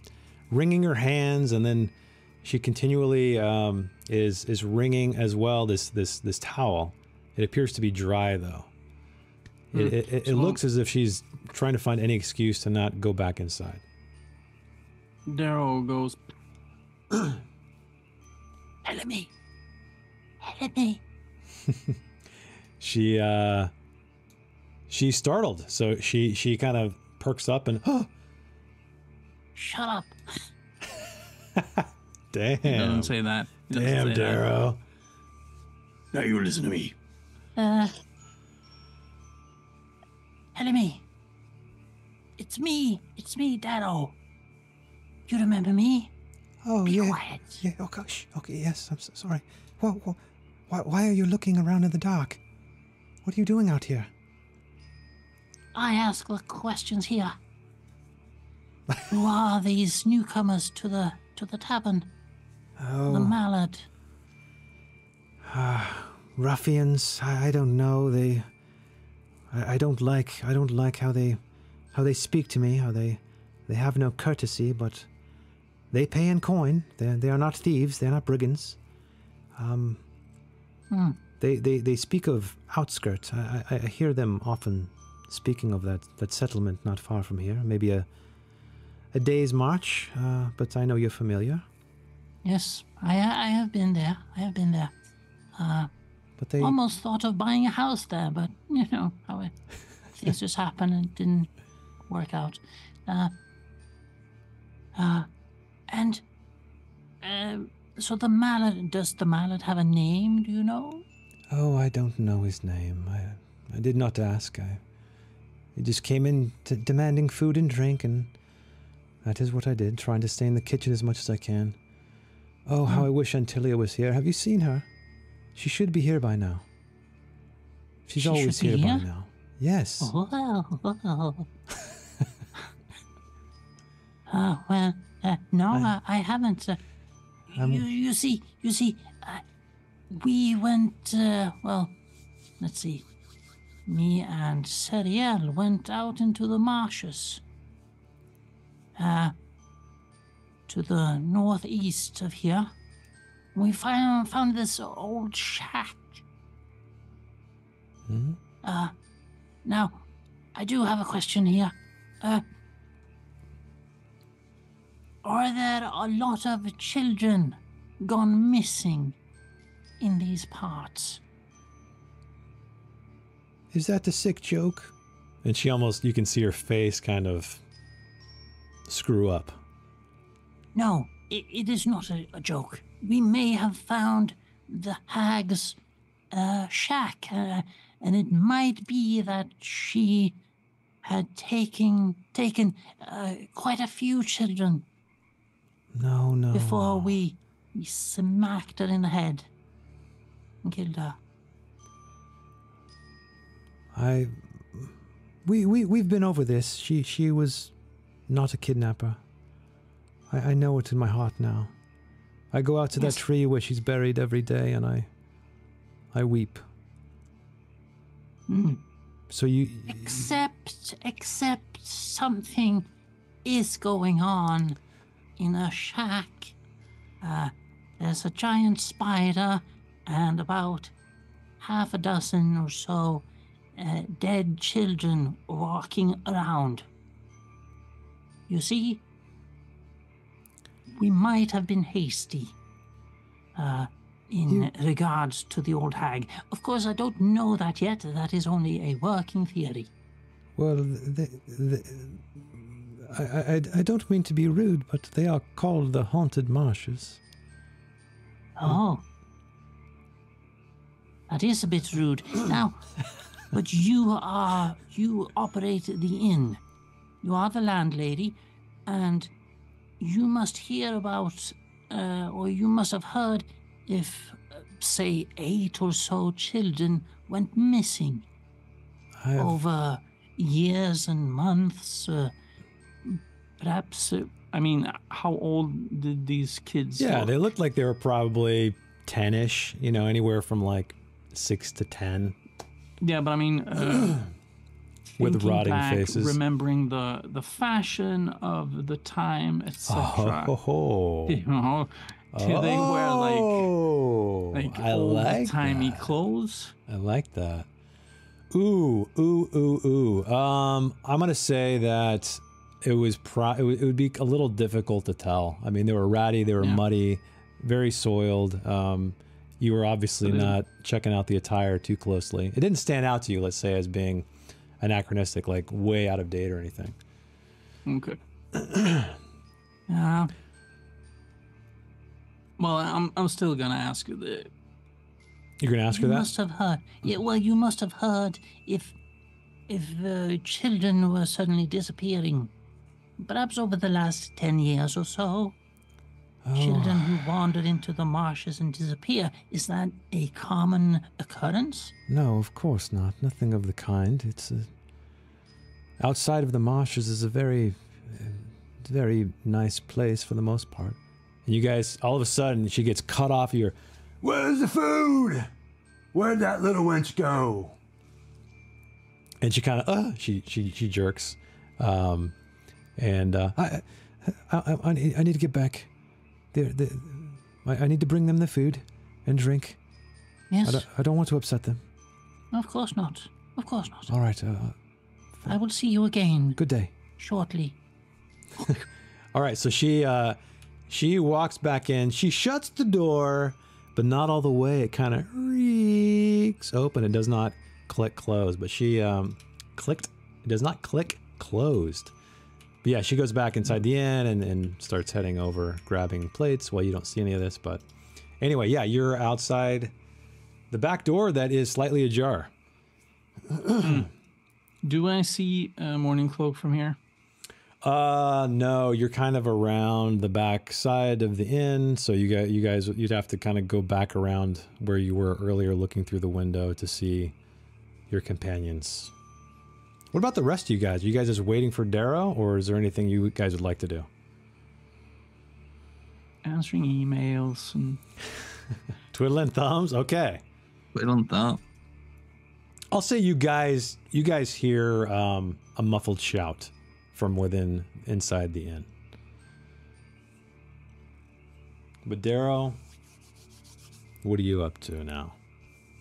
wringing her hands, and then she continually um, is is wringing as well this this this towel. It appears to be dry though. It, it, it, it So- looks as if she's trying to find any excuse to not go back inside. Darrow goes, Helmy. Helmy. She uh, she's startled, so she she kind of perks up and Shut up. damn, he doesn't say that. Doesn't damn, say. Darrow. Now you listen to me. Uh. Helmy. It's me. It's me, Darrow. You remember me? Oh, Be yeah. quiet. Yeah, oh gosh. Okay, yes, I'm so sorry. Wha why, why are you looking around in the dark? What are you doing out here? I ask the questions here. Who are these newcomers to the to the tavern? Oh. The mallard. Ruffians. I, I don't know. They. I, I don't like. I don't like how they, how they speak to me. How they, they have no courtesy. But they pay in coin. They they are not thieves. They're not brigands. Um. Hmm. They, they, they speak of outskirts. I, I, I hear them often speaking of that, that settlement not far from here. Maybe a, a day's march, uh, but I know you're familiar. Yes, I I have been there. I have been there. Uh, But they, almost thought of buying a house there, but you know how it, things just happen and didn't work out. Uh, uh, and uh, so the mallard does the mallet have a name? Do you know? oh, I don't know his name. I, I did not ask. I, he just came in t- demanding food and drink, and that is what I did, trying to stay in the kitchen as much as I can. Oh, how I wish Antilia was here. Have you seen her? She should be here by now. She's She always be here by now. Yes. Well, well. uh, well, uh, no, I, I haven't. Uh, you, you see, you see, we went, uh, well, let's see. Me and Sariel went out into the marshes. Uh, to the northeast of here. We found, found this old shack. Hmm? Uh, now, I do have a question here. Uh, are there a lot of children gone missing in these parts? Is that the sick joke? And she almost, you can see her face kind of screw up. No, it, it is not a, a joke. We may have found the hag's uh, shack, uh, and it might be that she had taken taken uh, quite a few children No, no. before we, we smacked her in the head and killed her. I we we we've been over this. She she was not a kidnapper. I, I know it in my heart now. I go out to Yes. that tree where she's buried every day and I I weep. Mm. So you Except, except something is going on in a shack. Uh, there's a giant spider and about half a dozen or so uh, dead children walking around. You see, we might have been hasty. Uh, in regards to the old hag. Of course, I don't know that yet. That is only a working theory. Well, the, the, I, I, I don't mean to be rude, but they are called the Haunted Marshes. Oh. That is a bit rude. Now, but you are, you operate the inn. You are the landlady, and you must hear about, uh, or you must have heard if, uh, say, eight or so children went missing have, over years and months. Uh, perhaps, uh, I mean, how old did these kids? Yeah, look? they looked like they were probably 10 ish, you know, anywhere from like 6 to 10. Yeah, but I mean, uh, With rotting back, faces. remembering the the fashion of the time, etc. Oh, ho, You know, do they wear like Oh, like I old like timey that. clothes? I like that. Ooh, ooh, ooh, ooh. Um, I'm gonna say that it was pro. It would, it would be a little difficult to tell. I mean, they were ratty, they were Yeah. muddy, very soiled. Um, you were obviously not checking out the attire too closely. It didn't stand out to you, let's say, as being anachronistic, like way out of date or anything. Okay. Uh, Well, I'm I'm still gonna ask you that. You're gonna ask her that? must have heard. Yeah, well, you must have heard if if uh, children were suddenly disappearing, perhaps over the last ten years or so. Children Oh. who wander into the marshes and disappear. Is that a common occurrence? no, of course not. Nothing of the kind. It's a, outside of the marshes is a very, uh, very nice place for the most part. And you guys, all of a sudden, she gets cut off your. Where's the food? Where'd that little wench go? And she kind of, uh, she she she jerks, um, and uh, I, I, I, I, I need to get back. There, there, I, I need to bring them the food and drink. I Yes. don't, I don't want to upset them. Of course not. Of course not. All right. Uh, I will see you again good day. shortly. all right. So she uh, she walks back in. She shuts the door, but not all the way. It kind of reeks open. It does not click close, but she um, clicked. It does not click closed. But yeah, she goes back inside the inn and, and starts heading over, grabbing plates. Well, you don't see any of this, but anyway, yeah, you're outside the back door that is slightly ajar. Do I see a morning cloak from here? Uh, no, you're kind of around the back side of the inn, so you got you guys you'd have to kind of go back around where you were earlier, looking through the window to see your companions. What about the rest of you guys? Are you guys just waiting for Darrow, or is there anything you guys would like to do? Answering emails and Twiddling thumbs. Okay. twiddling on that. I'll say you guys you guys hear um, a muffled shout from within inside the inn. But Darrow, what are you up to now?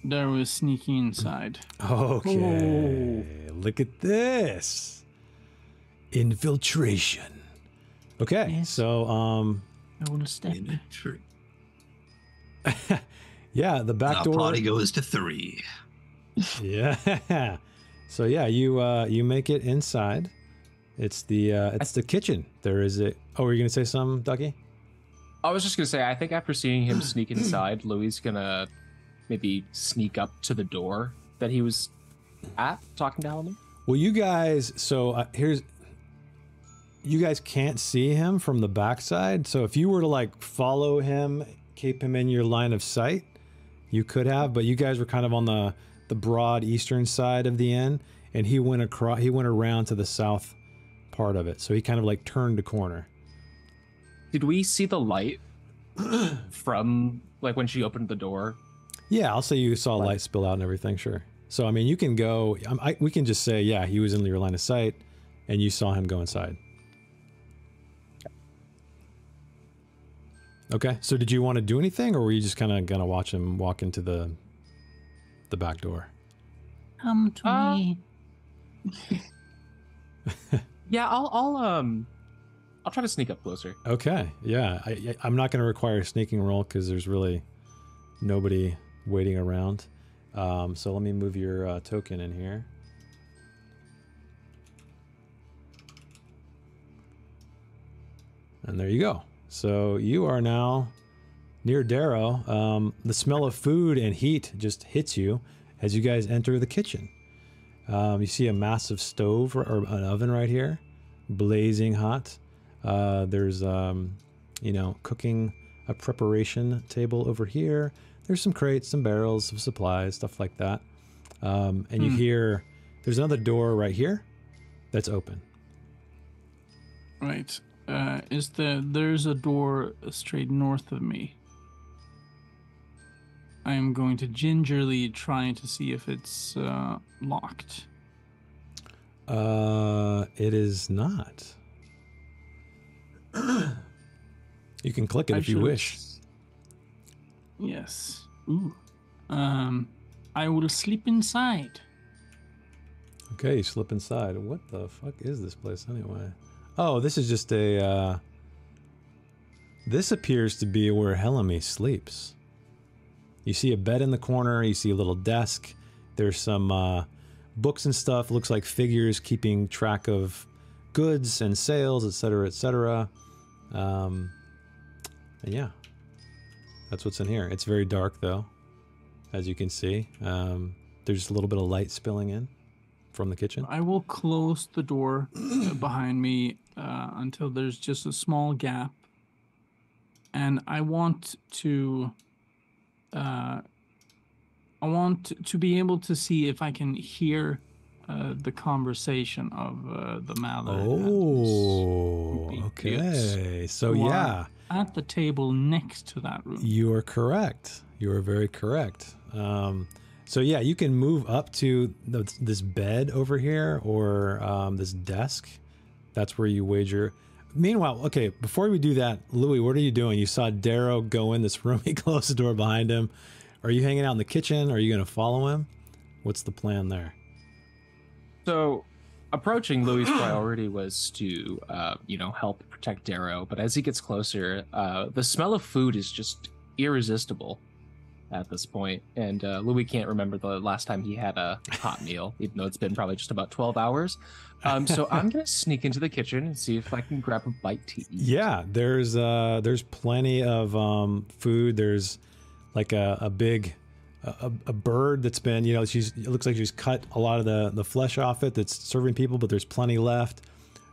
There was sneaking inside. Okay. Look at this. Infiltration. Okay. Yes. So um I will step. In yeah, the back Our door party goes to three. Yeah. So yeah, you uh you make it inside. It's the uh it's the kitchen. There is a Oh, were you going to say something, Ducky? I was just gonna say, I think after seeing him sneak inside, Louis gonna maybe sneak up to the door that he was at, talking to Helen. Well, you guys, so uh, here's you guys can't see him from the backside. So if you were to like follow him, keep him in your line of sight, you could have, but you guys were kind of on the the broad eastern side of the inn and he went across he went around to the south part of it. So he kind of like turned a corner. Did we see the light from like when she opened the door? Yeah, I'll say you saw light spill out and everything, sure. So I mean, you can go um, I, we can just say yeah, he was in your line of sight and you saw him go inside. Okay. So did you want to do anything or were you just kind of going to watch him walk into the the back door? Come to Uh, me. Yeah, I'll I'll um I'll try to sneak up closer. Okay. Yeah. I, I- I'm not going to require a sneaking roll because there's really nobody waiting around. Um, so let me move your uh, token in here. And there you go. So you are now near Darrow. Um, the smell of food and heat just hits you as you guys enter the kitchen. Um, you see a massive stove or, or an oven right here, blazing hot. Uh, there's, um, you know, cooking a preparation table over here. There's some crates, some barrels, some supplies, stuff like that. Um, and you Hmm. hear there's another door right here that's open. Right. Uh, is there? There's a door straight north of me. I am going to gingerly try to see if it's uh, locked. Uh, it is not. you can click it I if you wish. Yes. Ooh. Um, I will sleep inside. Okay, you slip inside. What the fuck is this place anyway? Oh, this is just a. Uh, this appears to be where Helamy sleeps. You see a bed in the corner. You see a little desk. There's some uh, books and stuff. Looks like figures keeping track of goods and sales, etc., etc. Um, and yeah, that's what's in here. It's very dark though, as you can see. Um, there's just a little bit of light spilling in from the kitchen. I will close the door behind me uh, until there's just a small gap. And I want to. Uh, I want to be able to see if I can hear uh, the conversation of uh, the Mallard. Oh, okay. So yeah, At the table next to that room. you are correct. You are very correct. Um, so yeah, you can move up to the, this bed over here or um, this desk. That's where you wager. Meanwhile, okay, before we do that, Louis, what are you doing? You saw Darrow go in this room. He closed the door behind him. Are you hanging out in the kitchen? Are you going to follow him? What's the plan there? So, approaching Louis' priority was to, uh, you know, help protect Darrow. But as he gets closer, uh, the smell of food is just irresistible at this point. And uh, Louis can't remember the last time he had a hot meal, even though it's been probably just about 12 hours. Um, so I'm going to sneak into the kitchen and see if I can grab a bite to eat. Yeah, there's uh there's plenty of um food. There's like a, a big a, a bird that's been, you know, she's it looks like she's cut a lot of the the flesh off it that's serving people, but there's plenty left.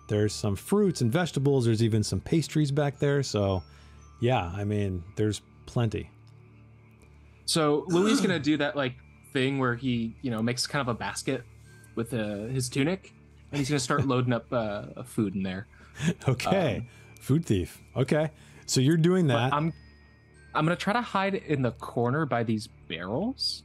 There's some fruits and vegetables. There's even some pastries back there. So, yeah, I mean, there's plenty. So Louis gonna do that like thing where he, you know, makes kind of a basket with uh, his tunic, and he's gonna start loading up uh, food in there. Okay. Food thief. Okay. So you're doing that. I'm, I'm gonna try to hide in the corner by these barrels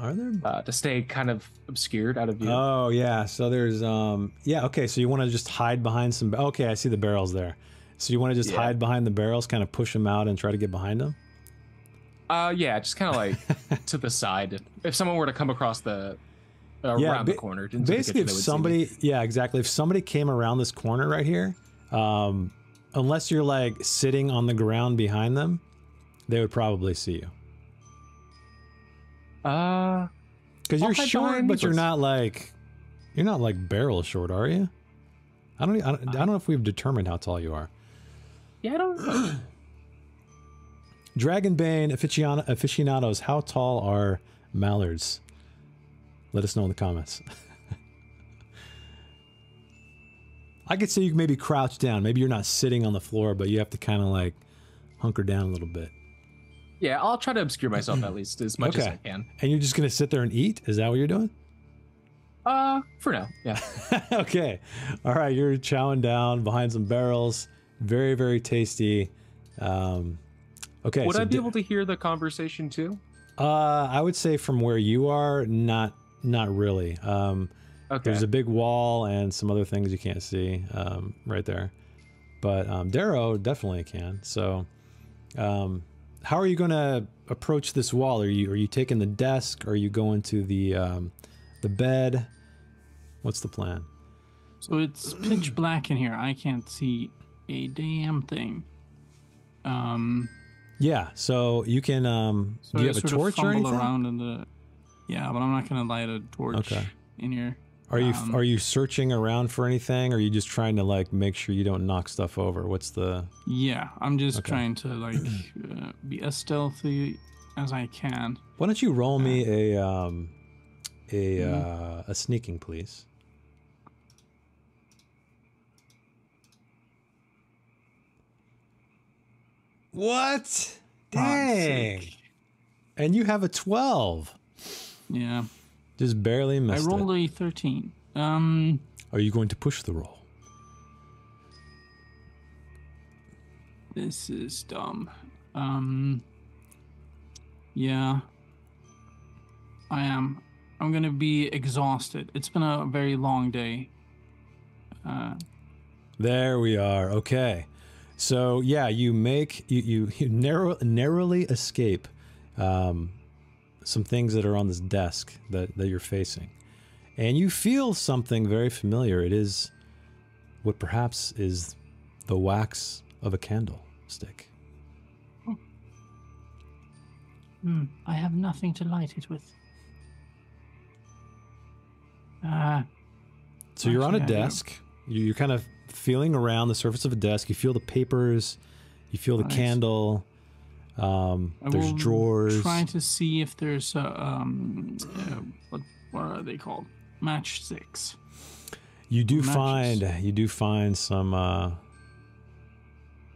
Are there uh, to stay kind of obscured out of view. Oh yeah, so there's um yeah okay, so you want to just hide behind some okay, I see the barrels there. So you want to just Yeah. hide behind the barrels, kind of push them out and try to get behind them. Uh, yeah, just kind of like to the side. If someone were to come across the uh, Yeah, around the corner, into the Basically, kitchen, if they would somebody yeah exactly if somebody came around this corner right here, um, unless you're like sitting on the ground behind them, they would probably see you Uh, because you're short, but you're not like you're not like barrel short, are you? I don't, I don't I don't know if we've determined how tall you are. yeah, I don't. Dragonbane aficionados, how tall are mallards? Let us know in the comments. I could say you can maybe crouch down. Maybe you're not sitting on the floor, but you have to kind of like hunker down a little bit. yeah, I'll try to obscure myself at least as much as I can. And you're just going to sit there and eat? Is that what you're doing? Uh, for now, yeah. okay. All right. You're chowing down behind some barrels. Very, very tasty. Um, okay. Would so I be di- able to hear the conversation too? Uh, I would say from where you are, not not really. Um, Okay. There's a big wall and some other things you can't see um, right there. But um, Darrow definitely can. So, um, how are you going to approach this wall? Are you are you taking the desk? Are you going to the um, the bed? What's the plan? So it's pitch black in here. I can't see a damn thing. Um, Yeah, so you can. Um, So do you I have a torch or anything? around in the. Yeah, but I'm not gonna light a torch Okay. in here. Are you um, are you searching around for anything, or are you just trying to like make sure you don't knock stuff over? What's the? Yeah, I'm just Okay. trying to like uh, be as stealthy as I can. Why don't you roll me a um, a Mhm. uh, a sneaking, please? What? Dang! And you have a twelve. Yeah, Just barely missed I rolled it. a 13. Um, Are you going to push the roll? this is dumb. Um, yeah, I am. I'm gonna be exhausted. It's been a very long day. Uh, There we are. Okay. So yeah, you make you you, you narrow narrowly escape um, some things that are on this desk that that you're facing, and you feel something very familiar. It is what perhaps is the wax of a candlestick. Hmm, I have nothing to light it with. Uh, So you're on a Actually, I do. desk. You- You're kind of feeling around the surface of a desk. You feel the papers. You feel the Nice. candle. Um, there's drawers. Trying to see if there's a um, uh, what what are they called? Matchsticks. You do matches. find you do find some uh,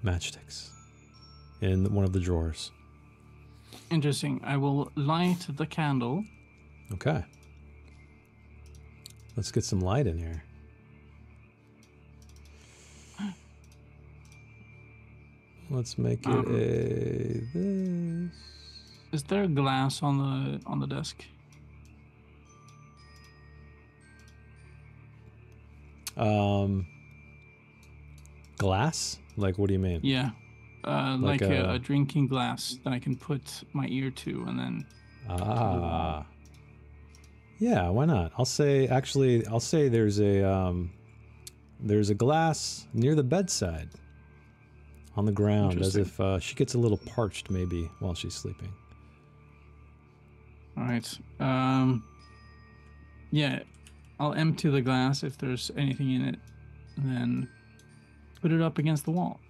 matchsticks in one of the drawers. Interesting. I will light the candle. Okay. Let's get some light in here. Let's make it Um, a this. Is there glass on the on the desk? Um, glass? Like, what do you mean? Yeah. Uh, Like like, a, a- a drinking glass that I can put my ear to, and then Ah. Yeah, why not? I'll say actually I'll say there's a um there's a glass near the bedside on the ground as if uh, she gets a little parched maybe while she's sleeping. all right. Um, yeah, I'll empty the glass if there's anything in it, and then put it up against the wall.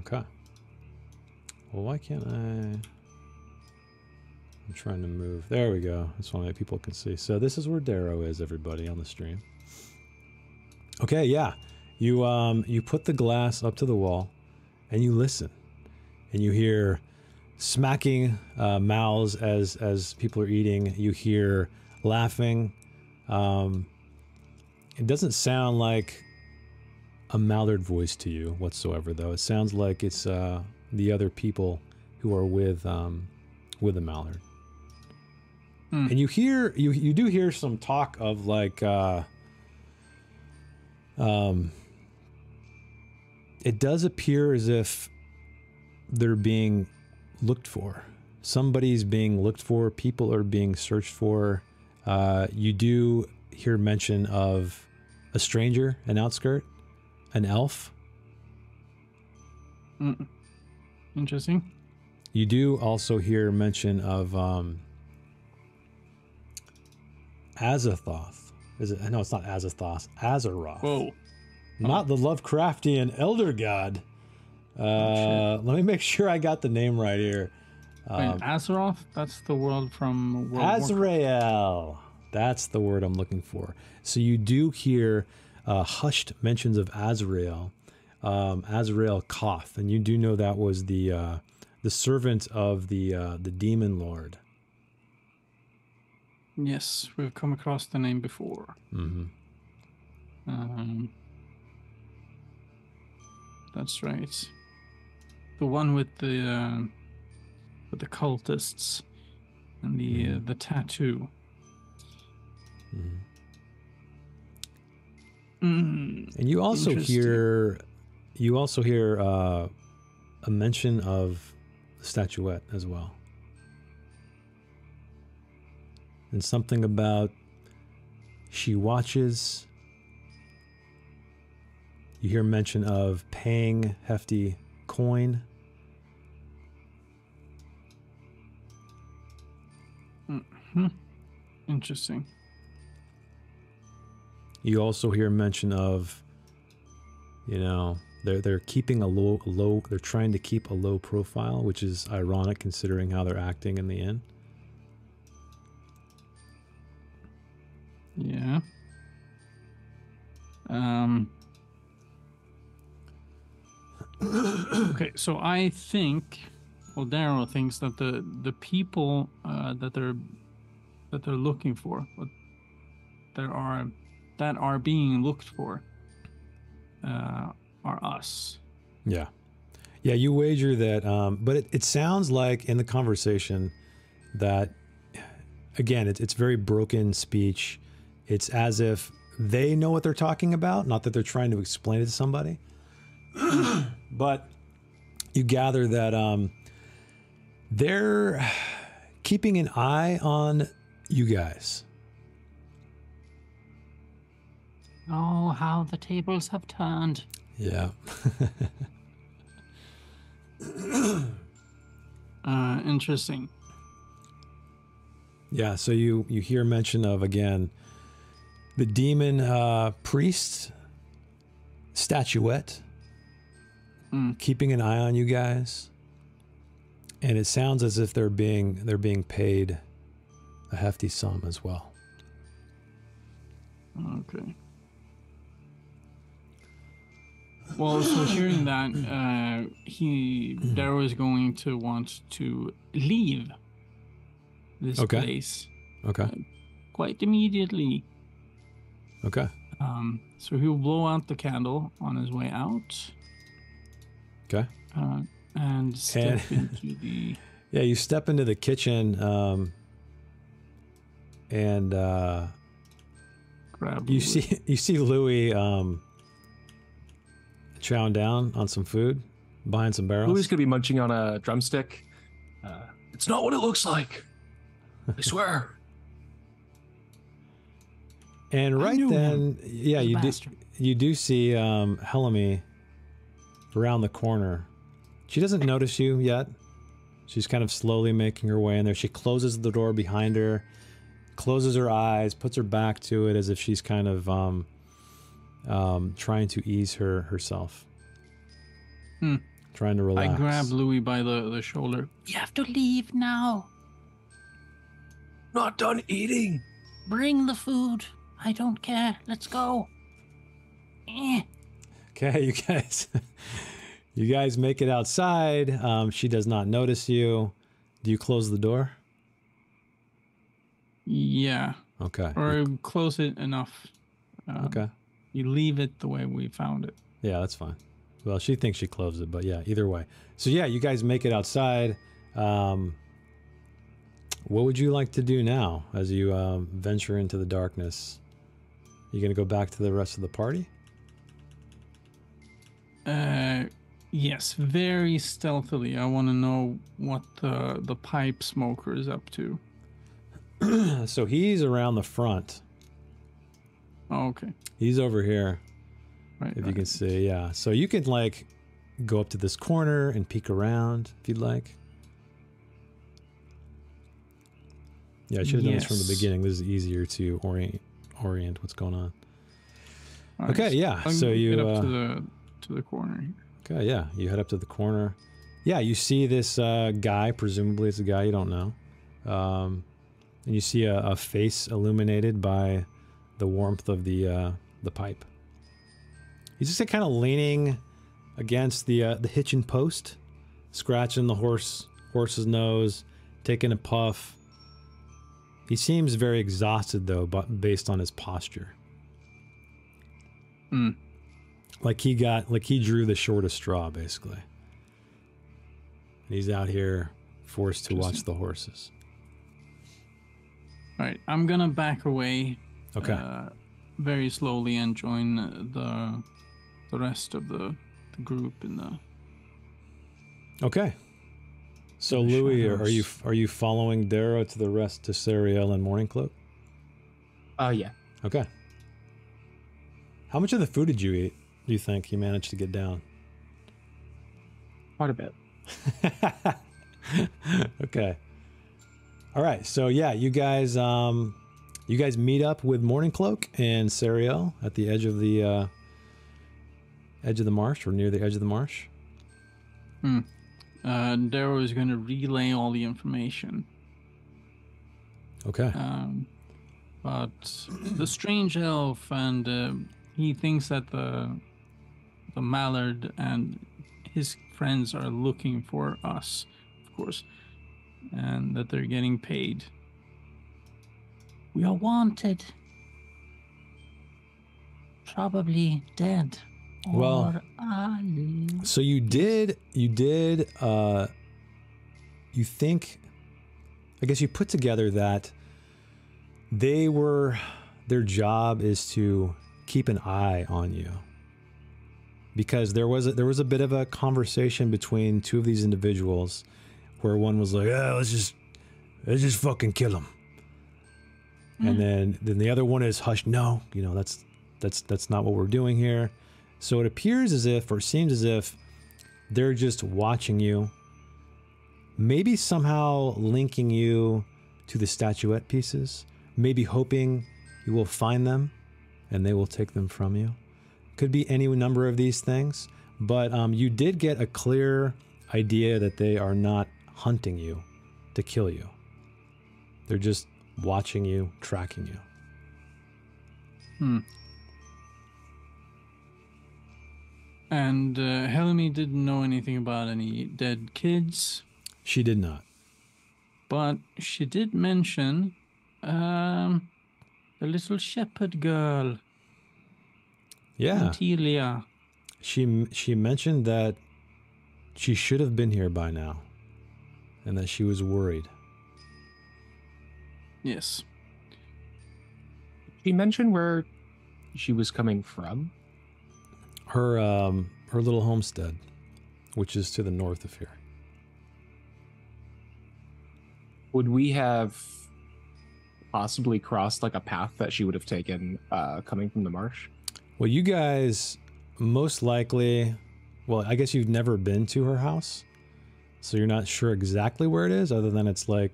Okay. Well, why can't I I'm trying to move. There we go. That's one way people can see. So this is where Darrow is, everybody, on the stream. Okay, yeah. You um you put the glass up to the wall and you listen. And you hear smacking uh, mouths as as people are eating. You hear laughing. Um it doesn't sound like a Mallard voice to you whatsoever, though. It sounds like it's uh, the other people who are with um, with a Mallard. Hmm. And you hear you you do hear some talk of like uh, um, it does appear as if they're being looked for. Somebody's being looked for. People are being searched for. Uh, you do hear mention of a stranger, an outskirt, an elf. Mm. Interesting. You do also hear mention of um, Azathoth. Is it? No, it's not Azathoth. Azeroth. Whoa. Not the Lovecraftian elder god. Uh, Oh, let me make sure I got the name right here. Wait, Um, Azeroth? That's the world from World of Warcraft. Azrael. That's the word I'm looking for. So you do hear uh, hushed mentions of Azrael, um, Azrael Koth, and you do know that was the uh, the servant of the uh, the demon lord. Yes, we've come across the name before. hmm Um, that's right. The one with the uh, with the cultists and the uh, the tattoo. hmm Mm, And you also hear you also hear uh, a mention of the statuette as well. And something about she watches. You hear mention of paying hefty coin. Hmm. Interesting. You also hear mention of, you know, they're they're keeping a low low. They're trying to keep a low profile, which is ironic considering how they're acting in the end. Yeah. Um okay, so I think, well, Daryl thinks that the the people uh, that they're that they're looking for, what there are that are being looked for, uh, are us. Yeah. Yeah, you wager that, um, but it, it sounds like in the conversation that, again, it's, it's very broken speech. It's as if they know what they're talking about, not that they're trying to explain it to somebody. But you gather that um, they're keeping an eye on you guys. Oh, how the tables have turned. Yeah. Uh, interesting. Yeah, so you you hear mention of again the demon uh, priest statuette Mm. keeping an eye on you guys, and it sounds as if they're being they're being paid a hefty sum as well. Okay. Well, so hearing that, uh, he Daryl is going to want to leave this Okay. place Okay, quite immediately. okay, Um, so he'll blow out the candle on his way out okay. uh, and step And- into the. Yeah, you step into the kitchen, um, and uh, Grab you the- see you see Louis um, chowing down on some food behind some barrels. Louis gonna be munching on a drumstick. Uh, It's not what it looks like. I swear. And right knew then, yeah, He's a you do you do see um, Helmy around the corner. She doesn't notice you yet. She's kind of slowly making her way in there. She closes the door behind her, closes her eyes, puts her back to it as if she's kind of um, um, trying to ease her herself. Hmm. Trying to relax. I grab Louis by the, the shoulder. You have to leave now. Not done eating. Bring the food. I don't care. Let's go. Eh. Okay, you guys, you guys make it outside. Um, she does not notice you. Do you close the door? Yeah, Okay. or close it enough. Um, Okay. You leave it the way we found it. Yeah, that's fine. Well, she thinks she closed it, but yeah, either way. So yeah, you guys make it outside. Um, what would you like to do now as you um, venture into the darkness? You gonna go back to the rest of the party? Uh, yes, very stealthily. I want to know what the the pipe smoker is up to. so he's around the front. Oh, okay, He's over here, right. if you can see. Yeah. So you can like go up to this corner and peek around if you'd like. Yeah, I should have done this from the beginning. This is easier to orient orient what's going on. All okay, yeah, I'll so you, get up uh, to the to the corner. Okay, yeah. You head up to the corner. Yeah, you see this uh, guy. Presumably, it's a guy you don't know. Um, and you see a, a face illuminated by the warmth of the uh, the pipe. He's just kind of leaning against the uh, the hitching post, scratching the horse horse's nose, taking a puff. He seems very exhausted though, but based on his posture. Hmm. Like he got like he drew the shortest straw basically. And he's out here forced to watch the horses. All right, I'm gonna back away. Okay. Uh, very slowly and join uh, the the rest of the, the group in the. okay. So the Louis, are you are you following Darrow to the rest to Sariel and Morning Cloak? uh, yeah. Okay. How much of the food did you eat? Do you think you managed to get down? Quite a bit. okay. All right, so yeah, you guys, um, you guys meet up with Morning Cloak and Sariel at the edge of the uh, edge of the marsh, or near the edge of the marsh. Hmm. Uh, Darrow is going to relay all the information. Okay. Um, but the strange elf, and uh, he thinks that the the mallard and his friends are looking for us, of course, and that they're getting paid. We are wanted. Probably dead. Well- Or alive. So you did, you did, uh, you think, I guess you put together that they were, their job is to keep an eye on you. Because there was a, there was a bit of a conversation between two of these individuals, where one was like, "Yeah, let's just, let's just fucking kill him," and mm. then then the other one is, "Hush, no, you know that's that's that's not what we're doing here." So it appears as if, or seems as if, they're just watching you, maybe somehow linking you to the statuette pieces, maybe hoping you will find them and they will take them from you. Could be any number of these things, but um, you did get a clear idea that they are not hunting you to kill you. They're just watching you, tracking you. Hmm. And uh, Helmi didn't know anything about any dead kids, She did not. but she did mention um, the little shepherd girl, Yeah. Antilia. She she mentioned that she should have been here by now, and that she was worried. Yes. She mentioned where she was coming from. Her um her little homestead, which is to the north of here. Would we have possibly crossed like a path that she would have taken uh, coming from the marsh? Well, you guys most likely, well, I guess you've never been to her house, so you're not sure exactly where it is, other than it's like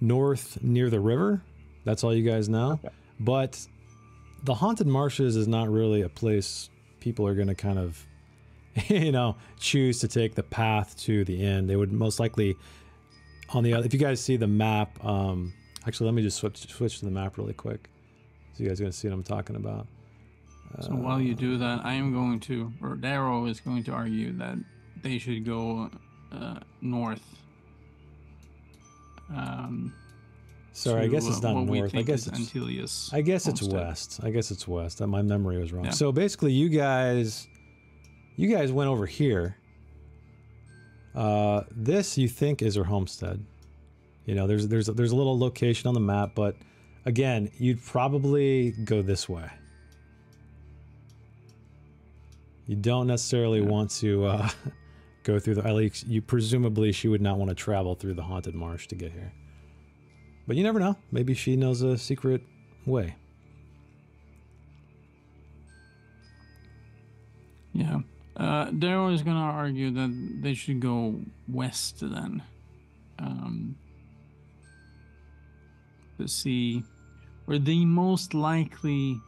north near the river. That's all you guys know. Okay. But the haunted marshes is not really a place people are going to kind of, you know, choose to take the path to the end. They would most likely on the other. If you guys see the map, um, actually, let me just switch switch to the map really quick, so you guys are going to see what I'm talking about. So while you do that, I am going to, or Darrow is going to argue that they should go uh, north. Um, Sorry, I guess it's uh, not north. I guess it's Antilia's. I guess it's homestead. west. I guess it's west. My memory was wrong. Yeah. So basically, you guys, you guys went over here. Uh, this you think is her homestead. You know, there's there's there's a little location on the map, but again, you'd probably go this way. You don't necessarily Yeah. want to uh, go through the. At least you presumably she would not want to travel through the haunted marsh to get here. But you never know. Maybe she knows a secret way. Yeah. Uh, is going to argue that they should go west then. Um, to see where the most likely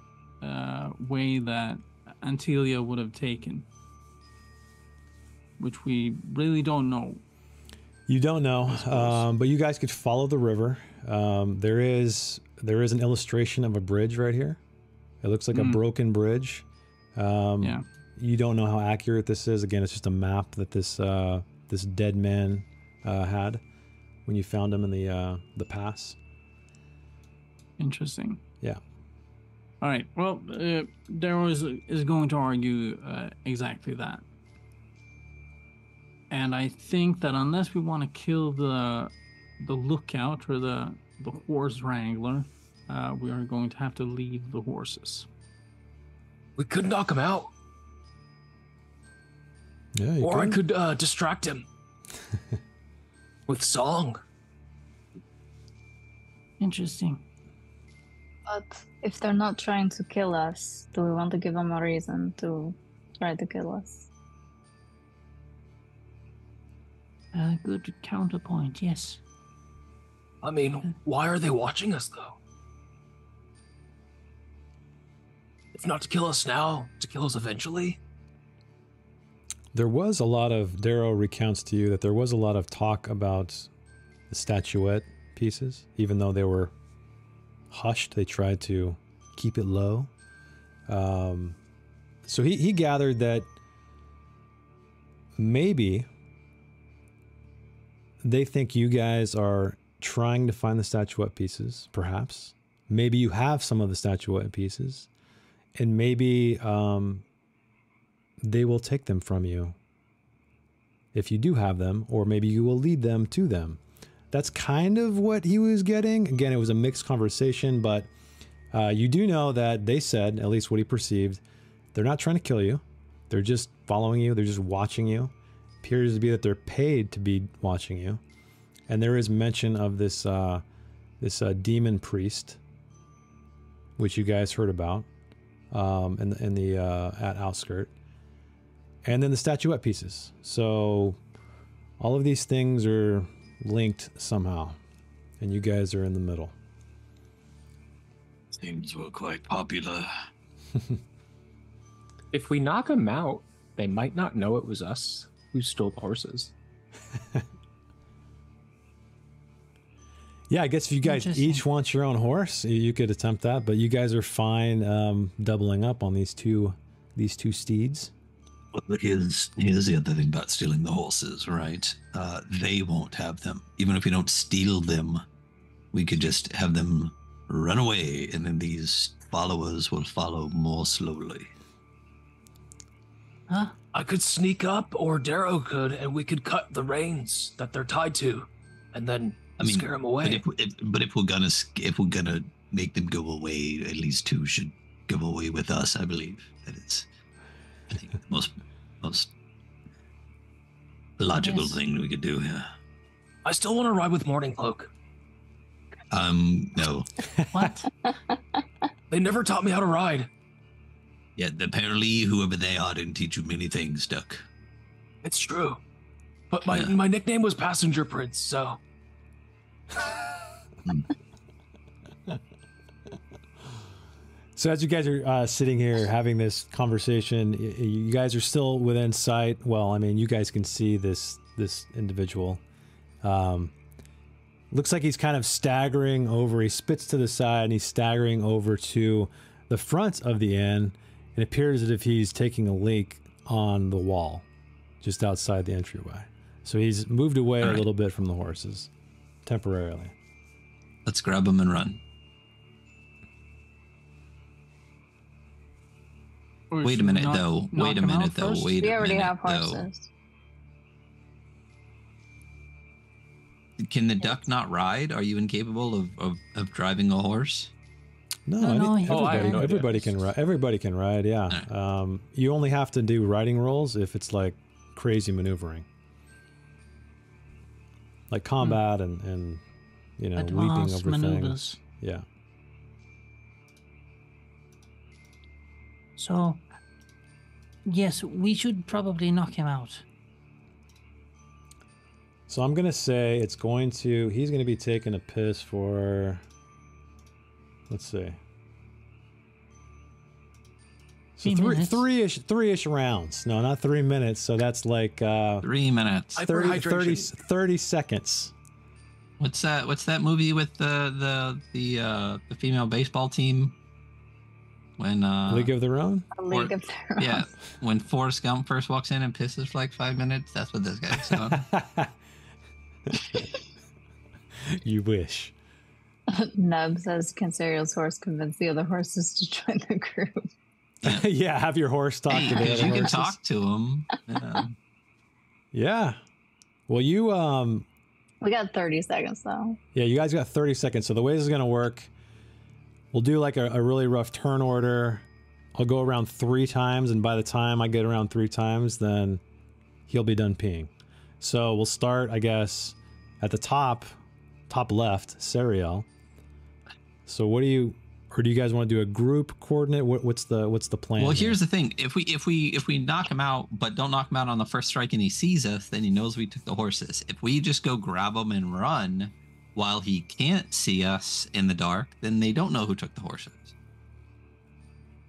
uh, way that Antilia would have taken. Which we really don't know. You don't know, um, but you guys could follow the river. Um, there is there is an illustration of a bridge right here. It looks like a Mm. broken bridge. Um, Yeah. You don't know how accurate this is. Again, it's just a map that this uh, this dead man uh, had when you found him in the uh, the pass. Interesting. Yeah. All right. Well, uh, Darrow is is going to argue uh, exactly that, and I think that unless we want to kill the the lookout or the the horse wrangler, uh, we are going to have to leave the horses. We could knock him out, Yeah, you or I could. could uh, distract him with song. Interesting. But if they're not trying to kill us, do we want to give them a reason to try to kill us? A good counterpoint, yes. I mean, why are they watching us though? If not to kill us now, to kill us eventually? There was a lot of Darrow recounts to you that there was a lot of talk about the statuette pieces, even though they were hushed. They tried to keep it low. Um, so he, he gathered that maybe they think you guys are trying to find the statuette pieces, perhaps. Maybe you have some of the statuette pieces, and maybe um, they will take them from you if you do have them, or maybe you will lead them to them. That's kind of what he was getting. Again, it was a mixed conversation, but uh, you do know that they said, at least what he perceived, they're not trying to kill you. They're just following you. They're just watching you. Appears to be that they're paid to be watching you. And there is mention of this uh, this uh, demon priest, which you guys heard about um, in the, in the uh, at outskirt, and then the statuette pieces. So all of these things are linked somehow, and you guys are in the middle. Seems we're quite popular. If we knock them out, they might not know it was us who stole the horses. Yeah, I guess if you guys each want your own horse, you- you could attempt that. But you guys are fine um, doubling up on these two these two steeds. Well, look, here's here's the other thing about stealing the horses, right? Uh, they won't have them. Even if we don't steal them, we could just have them run away, and then these followers will follow more slowly. Huh? I could sneak up, or Darrow could, and we could cut the reins that they're tied to, and then I mean, scare them But away. if, if but if we're gonna sk- if we're gonna make them go away, at least two should go away with us. I believe that is, I think, the most most logical Yes. thing we could do here. I still want to ride with Morning Cloak. Um, no, What? They never taught me how to ride. yeah. Apparently, whoever they are didn't teach you many things, Duck. It's true. But my, Yeah. my nickname was Passenger Prince, so So as you guys are uh, sitting here having this conversation, you guys are still within sight. Well, I mean, you guys can see this this individual. Um, looks like he's kind of staggering over. He spits to the side and he's staggering over to the front of the inn. It appears as if he's taking a leak on the wall, just outside the entryway. So he's moved away a little bit from the horses, temporarily. Let's grab him and run. Wait a minute, knock- though. knock Wait a minute, though. first? Wait we a already minute, have though. horses. Can the duck not ride? Are you incapable of, of, of driving a horse? No, No, any- no, Oh, I everybody, no everybody can ride. Everybody can ride. Yeah. Alright. Um, you only have to do riding rolls if it's like crazy maneuvering, like combat and and you know leaping Advanced over maneuvers. things. Yeah. So, yes, we should probably knock him out. So I'm gonna say it's going to. He's gonna be taking a piss for. Let's see. So Three three, minutes. three-ish, three-ish rounds. No, not three minutes. So that's like uh, Three minutes. 30, 30, Hyperhydration. 30 seconds. What's that? What's that movie with the the the uh, the female baseball team? When uh, League of Their Own. A league of their own. yeah, when Forrest Gump first walks in and pisses for like five minutes. That's what this guy's doing. you wish. Nub says can Sariel's horse convinced the other horses to join the group. yeah, have your horse talk Hey, to the because other you can talk to him. Yeah. Yeah. Well, you um We got 30 seconds though. yeah, you guys got 30 seconds. So the way this is going to work, we'll do like a, a really rough turn order. I'll go around 3 times and by the time I get around 3 times, then he'll be done peeing. So we'll start, I guess, at the top, top left, Sariel. So what do you or do you guys want to do a group coordinate? What, what's the what's the plan? Well, here? here's the thing: if we if we if we knock him out, but don't knock him out on the first strike, and he sees us, then he knows we took the horses. If we just go grab him and run, while he can't see us in the dark, then they don't know who took the horses.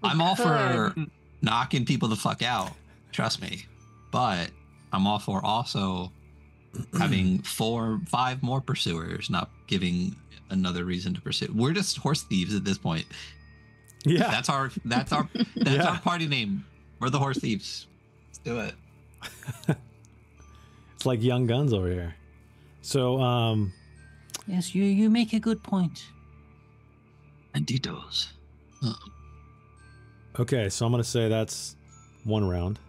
I'm all for knocking people the fuck out. Trust me. But I'm all for also having four, five more pursuers, not giving another reason to pursue. We're just horse thieves at this point. Yeah. That's our that's our that's Yeah. our party name. We're the horse thieves. Let's do it. It's like young guns over here. So, um, Yes, you you make a good point. Banditos. okay, so I'm gonna say that's one round.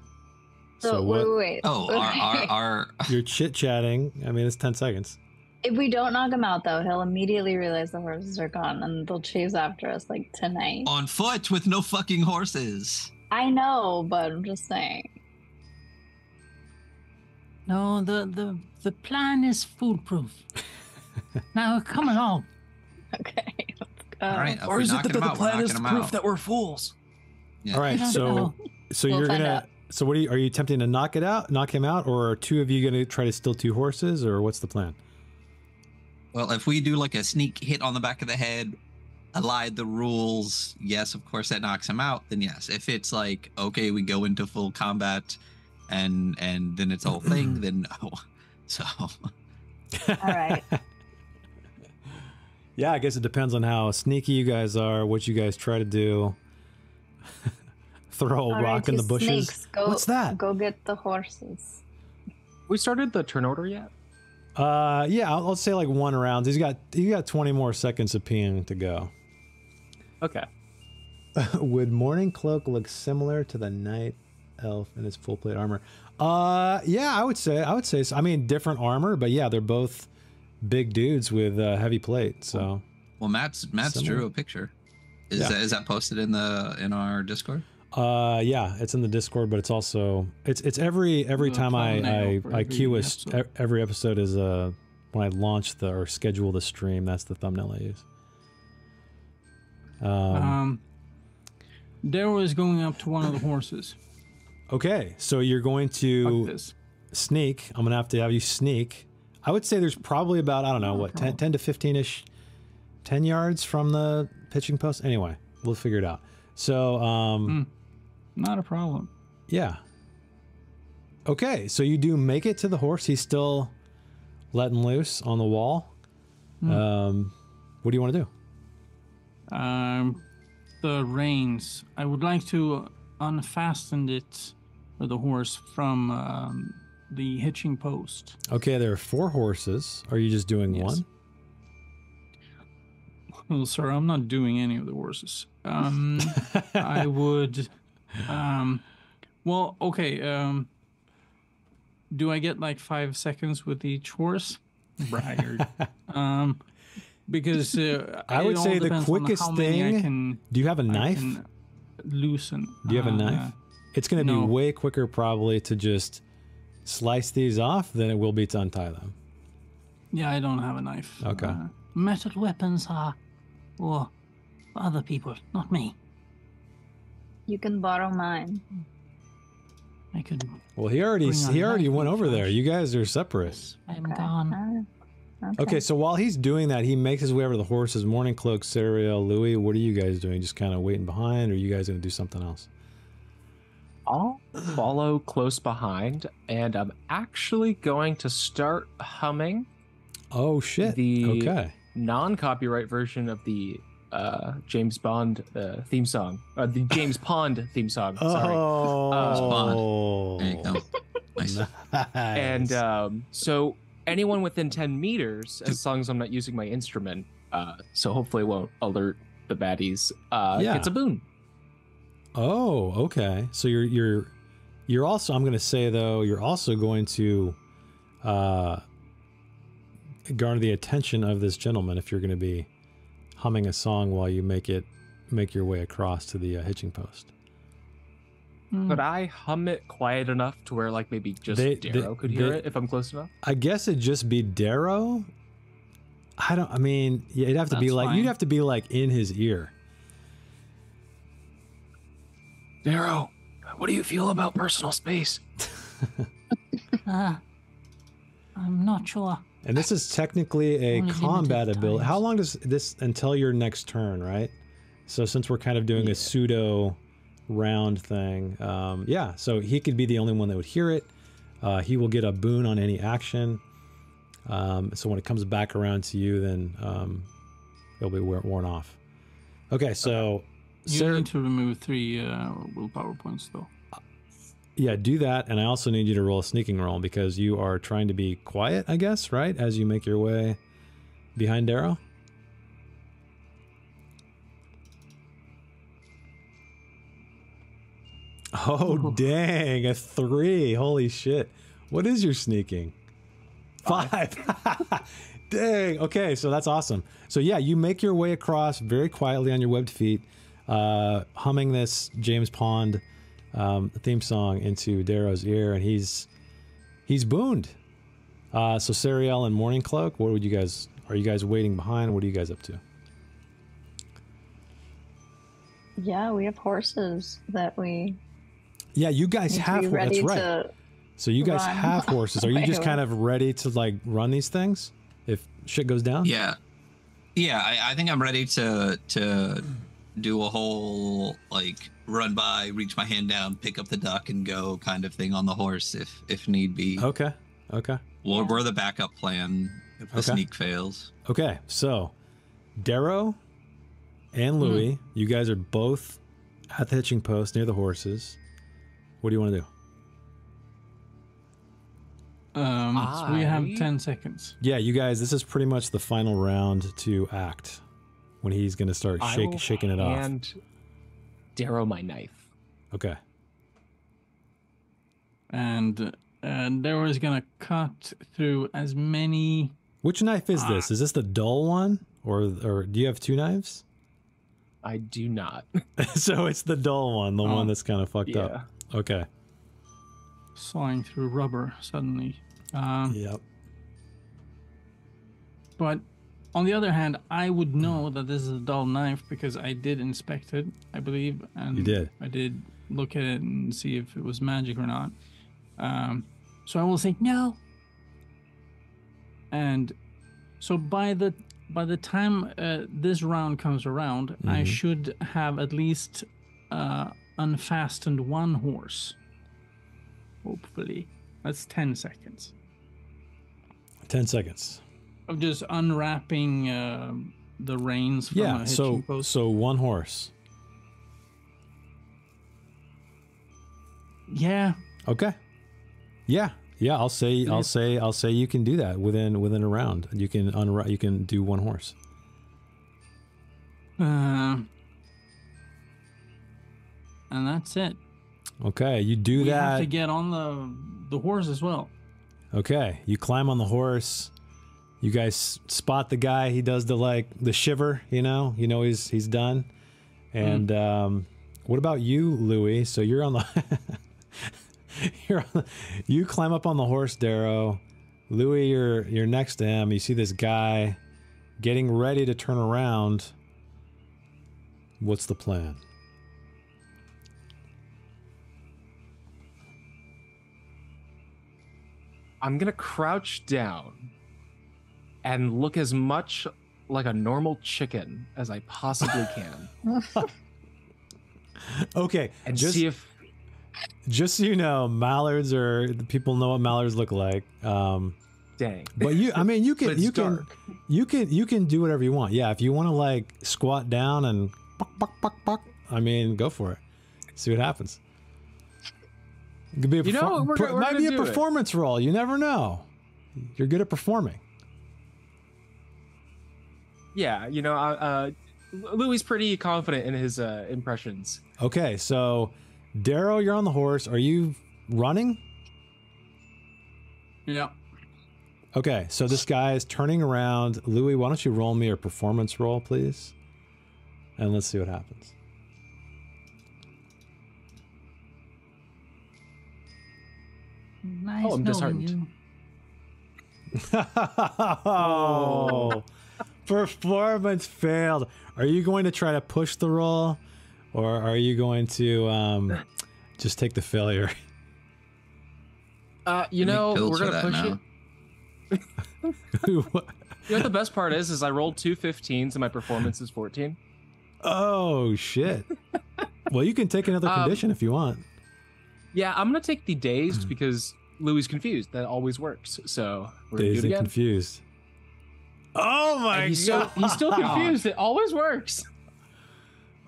So, So what? wait, wait, wait. Oh, our our, our You're chit chatting. I mean, it's ten seconds. If we don't knock him out, though, he'll immediately realize the horses are gone and they'll chase after us like tonight. on foot with no fucking horses. I know, but I'm just saying. No, the the the plan is foolproof. now come along. Okay, let's go. All right, or is it that them the out, plan is proof out. that we're fools? Yeah. All I right, don't so know. so We'll you're gonna. out. So what are you? Are you attempting to knock it out, knock him out, or are two of you gonna try to steal two horses, or what's the plan? Well, if we do like a sneak hit on the back of the head, allied the rules, yes, of course that knocks him out. Then yes. If it's like okay, we go into full combat, and and then it's a whole thing, then no. So All right. yeah, I guess it depends on how sneaky you guys are, what you guys try to do. Throw a All right, rock in the bushes. snakes, go, What's that? Go get the horses. We started the turn order yet? Uh, yeah, I'll, I'll say like one round. He's got he got 20 more seconds of peeing to go. Okay. Would Morning Cloak look similar to the Night Elf in his full plate armor? Uh, yeah, I would say I would say. So. I mean, different armor, but yeah, they're both big dudes with uh, heavy plate. So well, Matt's Matt's Similar. drew a picture. Is Yeah. that is that posted in the in our Discord? Uh, yeah, it's in the Discord, but it's also it's it's every every The time I I, I queue a, episode. every episode is uh when I launch the or schedule the stream. That's the thumbnail I use. Um, Um, Daryl is going up to one of the horses. okay, so you're going Fuck to this. sneak. I'm gonna have to have you sneak. I would say there's probably about I don't know what 10, 10 to 15 ish, 10 yards from the hitching post. Anyway, we'll figure it out. So um, Not a problem. Yeah. Okay, so you do make it to the horse. He's still letting loose on the wall. Hmm. Um, what do you want to do? Um, the reins. I would like to unfasten it, or the horse, from um, the hitching post. Okay, there are four horses. Are you just doing Yes. one? Well, sir, I'm not doing any of the horses. Um, I would. Um, well, okay. Um, do I get like five seconds with each horse? Braggart. um, because uh, I would say the quickest thing- can, Do you have a knife? loosen. Do you have a Uh, knife? It's going to no. be way quicker, probably, to just slice these off than it will be to untie them. Yeah, I don't have a knife. Okay. Uh, Metal weapons are for other people, not me. You can borrow mine. I could. Well, he already he already went and over there. You guys are separate. I'm Okay. gone. Alright. Okay, so while he's doing that, he makes his way over to the horses. Morning Cloak, Sariel, Louis, what are you guys doing? Just kind of waiting behind, or are you guys going to do something else? I'll follow close behind, and I'm actually going to start humming Oh shit! The- okay. non-copyright version of the uh, James Bond uh, theme song, uh, the James Pond theme song. Sorry. Oh, There you go. Nice. Nice. And um, so anyone within 10 meters, as long as I'm not using my instrument, uh, so hopefully it won't alert the baddies, uh, Yeah. It's a boon. Oh, okay. So you're you're you're also. I'm going to say though, you're also going to uh, garner the attention of this gentleman if you're going to be humming a song while you make it make your way across to the uh, hitching post. hmm. Could I hum it quiet enough to where like maybe just They- Darrow they- could hear they- it if I'm close enough? I guess it'd just be Darrow. I don't. I mean, yeah, it'd have to be That's like you'd have to be like in his ear. Darrow, what do you feel about personal space? Uh, I'm not sure. And this is technically a Only combat ability. How long does this until your next turn, right? So since we're kind of doing a pseudo round thing, um, yeah. So he could be the only one that would hear it. Uh, he will get a boon on any action. Um, so when it comes back around to you, then um, it'll be worn off. Okay, so You Sarah, need to remove three uh, willpower points, though. yeah, do that, and I also need you to roll a sneaking roll because you are trying to be quiet, I guess, right? As you make your way behind Darrow. Oh dang, a three! Holy shit! What is your sneaking? Five. dang. Okay, so that's awesome. So yeah, you make your way across very quietly on your webbed feet, uh, humming this James Pond um, theme song into Darrow's ear, and he's he's booned. Uh, so Sariel and Morning Cloak, what would you guys? Are you guys waiting behind? What are you guys up to? Yeah, we have horses that we Yeah, you guys have. ready That's right. to. So you guys run have horses. Are you just kind of ready to like run these things if shit goes down? Yeah, yeah. I, I think I'm ready to to do a whole like run by, reach my hand down, pick up the duck, and go kind of thing on the horse if if need be. Okay. Okay. We're, we're the backup plan if the Okay. sneak fails. Okay. So, Darrow and Louis, you guys are both at the hitching post near the horses. What do you want to do? Um, so we have 10 seconds. Yeah, you guys. This is pretty much the final round to act when he's going to start shake, shaking it off. And Darrow my knife. Okay. And uh, Darrow's going to cut through as many. Which knife is this? Is this the dull one, or or do you have two knives? I do not. so it's the dull one, the Oh. one that's kind of fucked yeah. up. Okay. sawing through rubber suddenly. Um, Yep. But on the other hand, I would know that this is a dull knife because I did inspect it, I believe, and You did. I did look at it and see if it was magic or not. Um, so I will say no. And so by the by the time uh, this round comes around, I Mhm. should have at least uh, unfastened one horse. Hopefully, that's ten seconds. Ten seconds. Of just unwrapping uh, the reins from Yeah. So post. so one horse. yeah, Okay. Yeah. Yeah. I'll say I'll say I'll say you can do that within within a round. You can unwrap. You can do one horse. uh, and that's it. Okay. You do we have that. to get on the the horse as well. Okay, you climb on the horse. You guys spot the guy. He does the like the shiver. You know, you know he's he's done. And um, what about you, Louis? So you're on the you're on, the, you climb up on the horse, Darrow. Louis, you're you're next to him. You see this guy getting ready to turn around. What's the plan? I'm gonna crouch down and look as much like a normal chicken as I possibly can, Okay, and just see if just so you know, mallards are people know what mallards look like. Um, dang. but you, I mean, you can you can dark. you can you can do whatever you want. Yeah, if you want to like squat down and buck, buck, buck, buck, I mean, go for it. See what happens. It could be a You know, we're, per- we're might be a do it. performance role. You never know. You're good at performing. Yeah, you know, uh, uh, Louis pretty confident in his uh, impressions. Okay, so Darrow, you're on the horse. Are you running? Yeah. Okay, so this guy is turning around. Louis, why don't you roll me a performance roll, please? And let's see what happens. Nice Oh, I'm knowing disheartened. you. oh, performance failed. Are you going to try to push the roll, or are you going to um, just take the failure? Uh, you know, we're gonna push now. it. You know what the best part is? Is I rolled two 15s and my performance is 14. oh shit. well, you can take another Um, condition if you want. Yeah, I'm gonna take the dazed because Louis confused. That always works. So we're gonna Dazed do and it again. confused. Oh my And he's god. still he's still confused. It always works.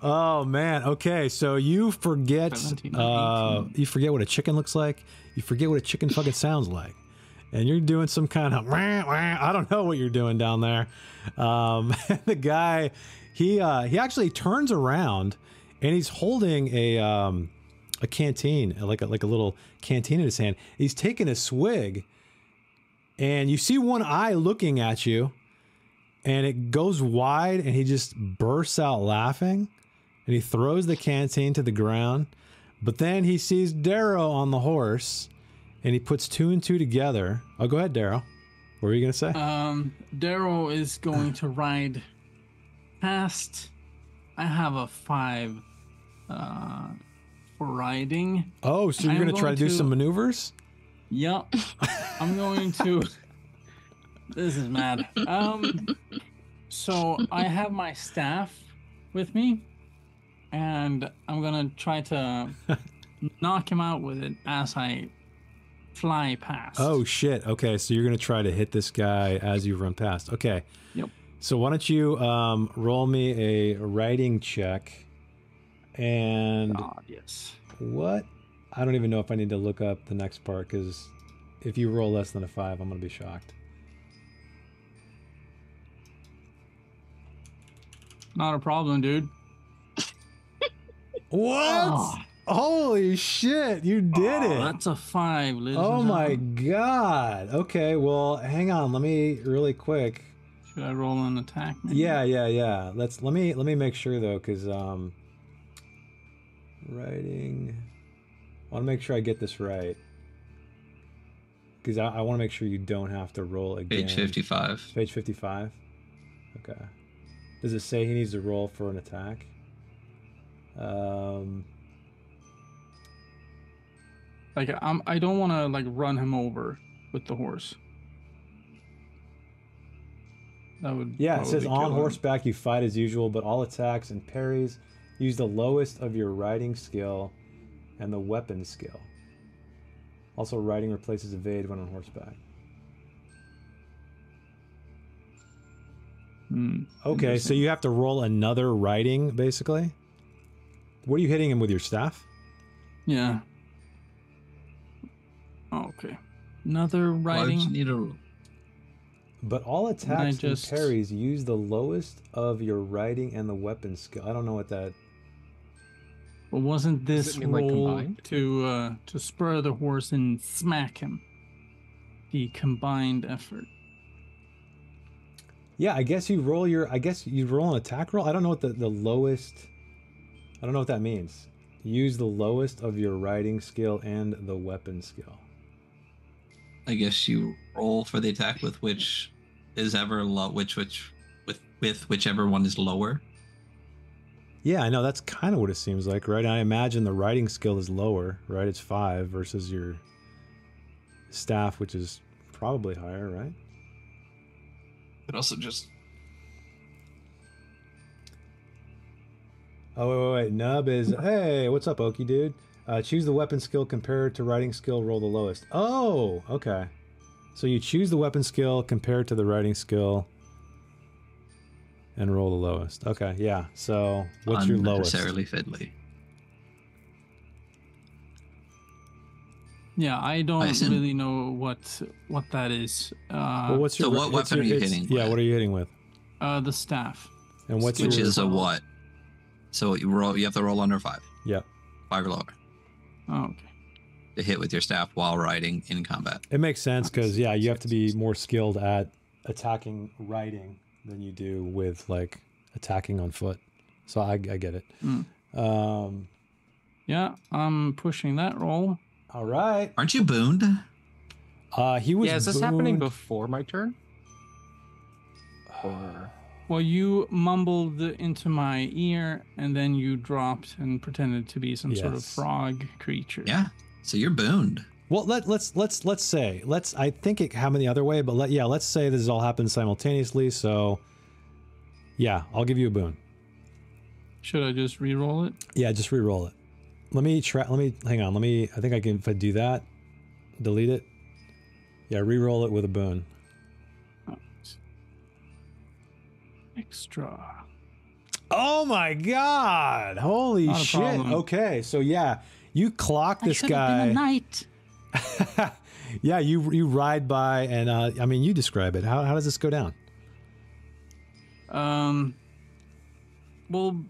Oh man. Okay, so you forget uh you forget what a chicken looks like. You forget what a chicken fucking sounds like. And you're doing some kind of I don't know what you're doing down there. Um the guy he uh he actually turns around and he's holding a um a canteen, like a like a little canteen in his hand. He's taking a swig and you see one eye looking at you and it goes wide and he just bursts out laughing and he throws the canteen to the ground. But then he sees Darrow on the horse and he puts two and two together. Oh, go ahead, Darrow. What were you going to say? Um, Darrow is going to ride past. I have a five uh, for riding. oh, so you're I'm to try to do some maneuvers? Yup. I'm going to. This is mad. Um, so I have my staff with me, and I'm gonna try to knock him out with it as I fly past. Oh, shit. Okay, so you're going to try to hit this guy as you run past. Okay. Yep. So why don't you um, roll me a riding check and God, yes. what? I don't even know if I need to look up the next part because if you roll less than a five, I'm going to be shocked. Not a problem, dude. What? Oh. Holy shit, you did Oh, it. That's a five, ladies Oh my god. Okay, well, hang on. Let me really quick. Should I roll an attack? maybe? Yeah, yeah, yeah. Let's let me let me make sure though cuz um writing I want to make sure I get this right. Cuz I, I want to make sure you don't have to roll again. Page 55. Page 55. Okay. Does it say he needs to roll for an attack? Um Like I'm, I don't want to like run him over with the horse. That would. Yeah, it says on kill him. horseback you fight as usual, but all attacks and parries use the lowest of your riding skill and the weapon skill. Also, riding replaces evade when on horseback. Hmm. Okay, so you have to roll another riding, basically. What are you hitting him with your staff? Yeah. Oh, okay. Another Why would riding. need a But all attacks just- and parries use the lowest of your riding and the weapon skill. I don't know what that. Well, wasn't this mean, roll combined? to uh, to spur the horse and smack him? The combined effort. Yeah, I guess you roll your. I guess you roll an attack roll. I don't know what the, the lowest. I don't know what that means. Use the lowest of your riding skill and the weapon skill. I guess you roll for the attack with which is ever low, which which with with whichever one is lower. Yeah, I know that's kind of what it seems like, right? I imagine the riding skill is lower, right? It's five versus your staff, which is probably higher, right? Also just Oh wait, wait, wait. Nub is hey, what's up, Okie dude? Uh, choose the weapon skill compared to riding skill. Roll the lowest. Oh, okay. So you choose the weapon skill compared to the riding skill, and roll the lowest. Okay, yeah. So what's your lowest? unnecessarily fiddly. Yeah, I don't assume- really know what what that is. Uh, Well, what's your So what what's weapon your- are you hitting Yeah, with? what are you hitting with? uh, the staff. And what's Which your is a what? So you roll. You have to roll under five. Yep. Five or lower Oh, okay. to hit with your staff while riding in combat. It makes sense because yeah, you have to be more skilled at attacking riding than you do with like attacking on foot. So I, I get it. Mm. Um, Yeah, I'm pushing that roll. All right. Aren't you booned? Uh, he was. yeah, is this happening before my turn? Or Well, you mumbled into my ear, and then you dropped and pretended to be some sort of frog creature. Yeah. So you're booned. Well, let let's let's let's say let's. I think it happened the other way, but let yeah, let's say this all happened simultaneously. So, yeah, I'll give you a boon. Should I just re-roll it? Yeah, just re-roll it. Let me try. Let me hang on. Let me. I think I can. If I do that, delete it. Yeah, re-roll it with a boon. Extra. Oh my god! Holy Not a shit! problem. Okay, so yeah, you clock this should have been a guy. knight. yeah, you you ride by, and uh, I mean, you describe it. How how does this go down? Um. Well,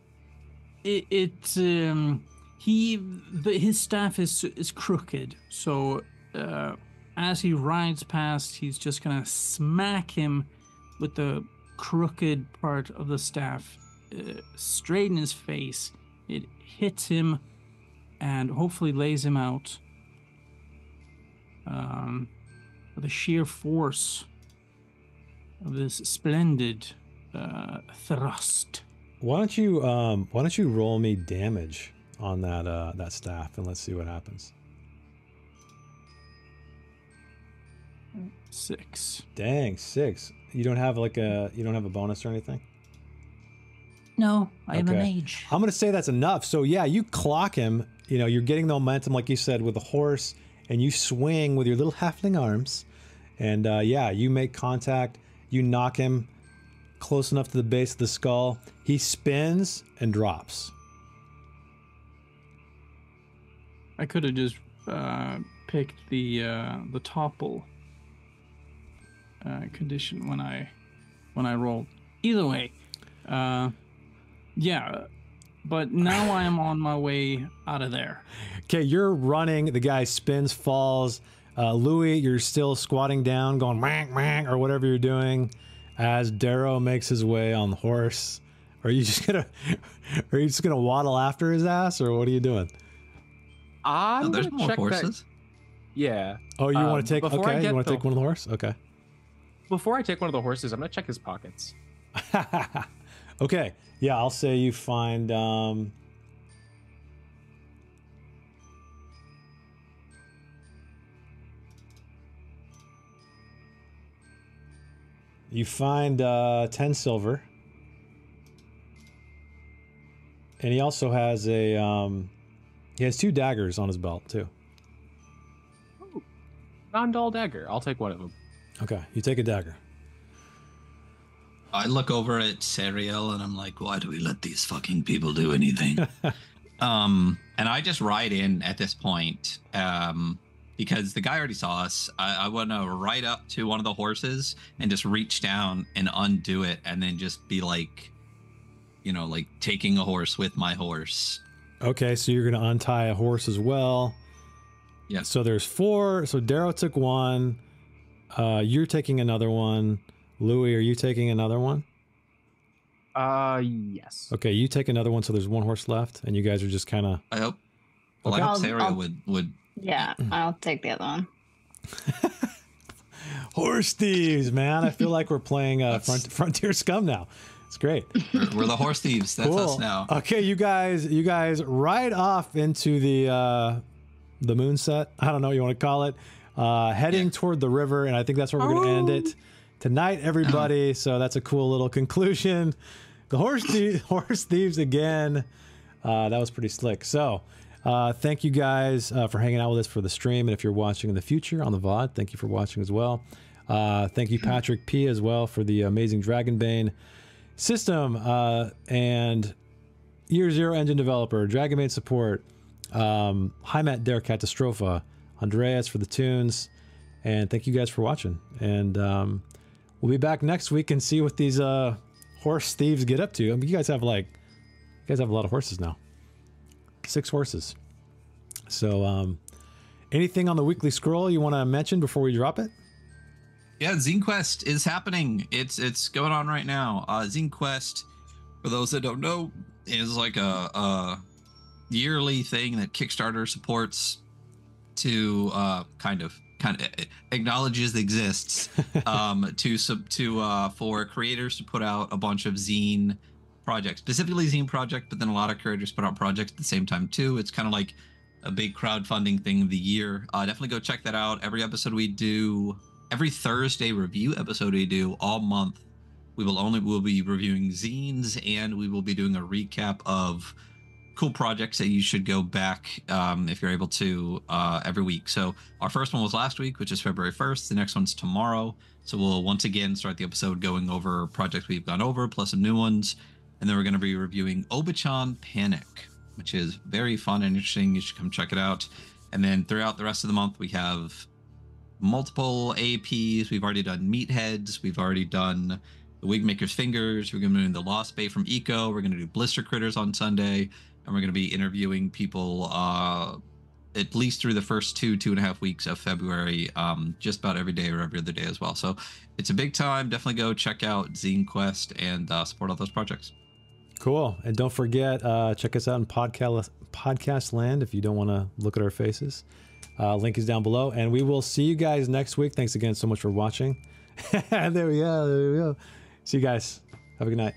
it, it um he his staff is is crooked, so uh, as he rides past, he's just gonna smack him with the crooked part of the staff uh, straight in his face. It hits him, and hopefully lays him out. Um, the sheer force of this splendid uh, thrust. Why don't you um why don't you roll me damage on that uh that staff and let's see what happens. Six. Dang, six. You don't have like a you don't have a bonus or anything? No, I am a Okay. mage. I'm gonna say that's enough. So yeah, you clock him. You know, you're getting the momentum, like you said, with the horse, and you swing with your little halfling arms, and uh, yeah, you make contact. You knock him close enough to the base of the skull. He spins and drops. I could have just uh, picked the uh, the topple uh, condition when I when I rolled. Either way, uh, yeah. But now I am on my way out of there. Okay, you're running. The guy spins, falls. Uh, Louis, you're still squatting down, going wang wang or whatever you're doing, as Darrow makes his way on the horse. Are you just gonna, are you just gonna waddle after his ass, or what are you doing? I'm Oh, there's more check that- horses. Yeah. Oh, you Um, want to take? Okay, you want to take one of the horse? Okay. Before I take one of the horses, I'm gonna check his pockets. okay. Yeah, I'll say you find. um You find uh, 10 silver. And he also has a. Um, he has two daggers on his belt, too. Non-dull dagger. I'll take one of them. Okay, you take a dagger. I look over at Sariel and I'm like, why do we let these fucking people do anything? um, and I just ride in at this point, um, because the guy already saw us. I, I want to ride up to one of the horses and just reach down and undo it, and then just be like, you know, like taking a horse with my horse. Okay, so you're going to untie a horse as well. Yeah. So there's four. So Darrow took one. Uh, you're taking another one. Louis, are you taking another one? Uh, yes. Okay, you take another one. So there's one horse left, and you guys are just kind of. I hope. Well, Okay. I hope I'll- I'll- would would. Yeah, I'll take the other one. Horse thieves, man. I feel like we're playing uh, front, Frontier Scum now. It's great. We're, we're the horse thieves. That's us now. Okay, you guys, you guys ride off into the uh, the moonset. I don't know what you want to call it. Uh, heading Yeah. toward the river, and I think that's where we're going to end it tonight, everybody. So that's a cool little conclusion. The horse thie- horse thieves again. Uh, that was pretty slick. So. Uh, thank you guys uh, for hanging out with us for the stream. And if you're watching in the future on the VOD, thank you for watching as well. Uh, thank you, Patrick P, as well, for the amazing Dragonbane system uh, and Year Zero engine developer, Dragon Dragonbane support, um, Heimat der Katastrophe, Andreas for the tunes, and thank you guys for watching. And um, we'll be back next week and see what these uh, horse thieves get up to. I mean, you guys have like, you guys have a lot of horses now, six horses. So, um, anything on the weekly scroll you want to mention before we drop it? Yeah, Zine Quest is happening. It's it's going on right now. Uh, Zine Quest, for those that don't know, is like a, a yearly thing that Kickstarter supports to uh, kind of kind of acknowledges exists um, to sub to uh, for creators to put out a bunch of zine projects, specifically zine project, but then a lot of creators put out projects at the same time too. It's kind of like a big crowdfunding thing of the year. Uh, definitely go check that out. Every episode we do, every Thursday review episode we do all month, we will only will be reviewing zines and we will be doing a recap of cool projects that you should go back um, if you're able to uh, every week. So our first one was last week, which is February 1st. The next one's tomorrow. So we'll once again start the episode going over projects we've gone over plus some new ones, and then we're going to be reviewing Obachan Panic, which is very fun and interesting. You should come check it out. And then throughout the rest of the month, we have multiple APs. We've already done Meatheads. We've already done the Wigmaker's Fingers. We're going to doing the Lost Bay from Eco. We're going to do Blister Critters on Sunday. And we're going to be interviewing people uh, at least through the first two, two and a half weeks of February, um, just about every day or every other day as well. So it's a big time. Definitely go check out Zine Quest and uh, support all those projects. Cool. And don't forget, uh, check us out in podcast, podcast land if you don't want to look at our faces. Uh, link is down below. And we will see you guys next week. Thanks again so much for watching. there we go. There we go. See you guys. Have a good night.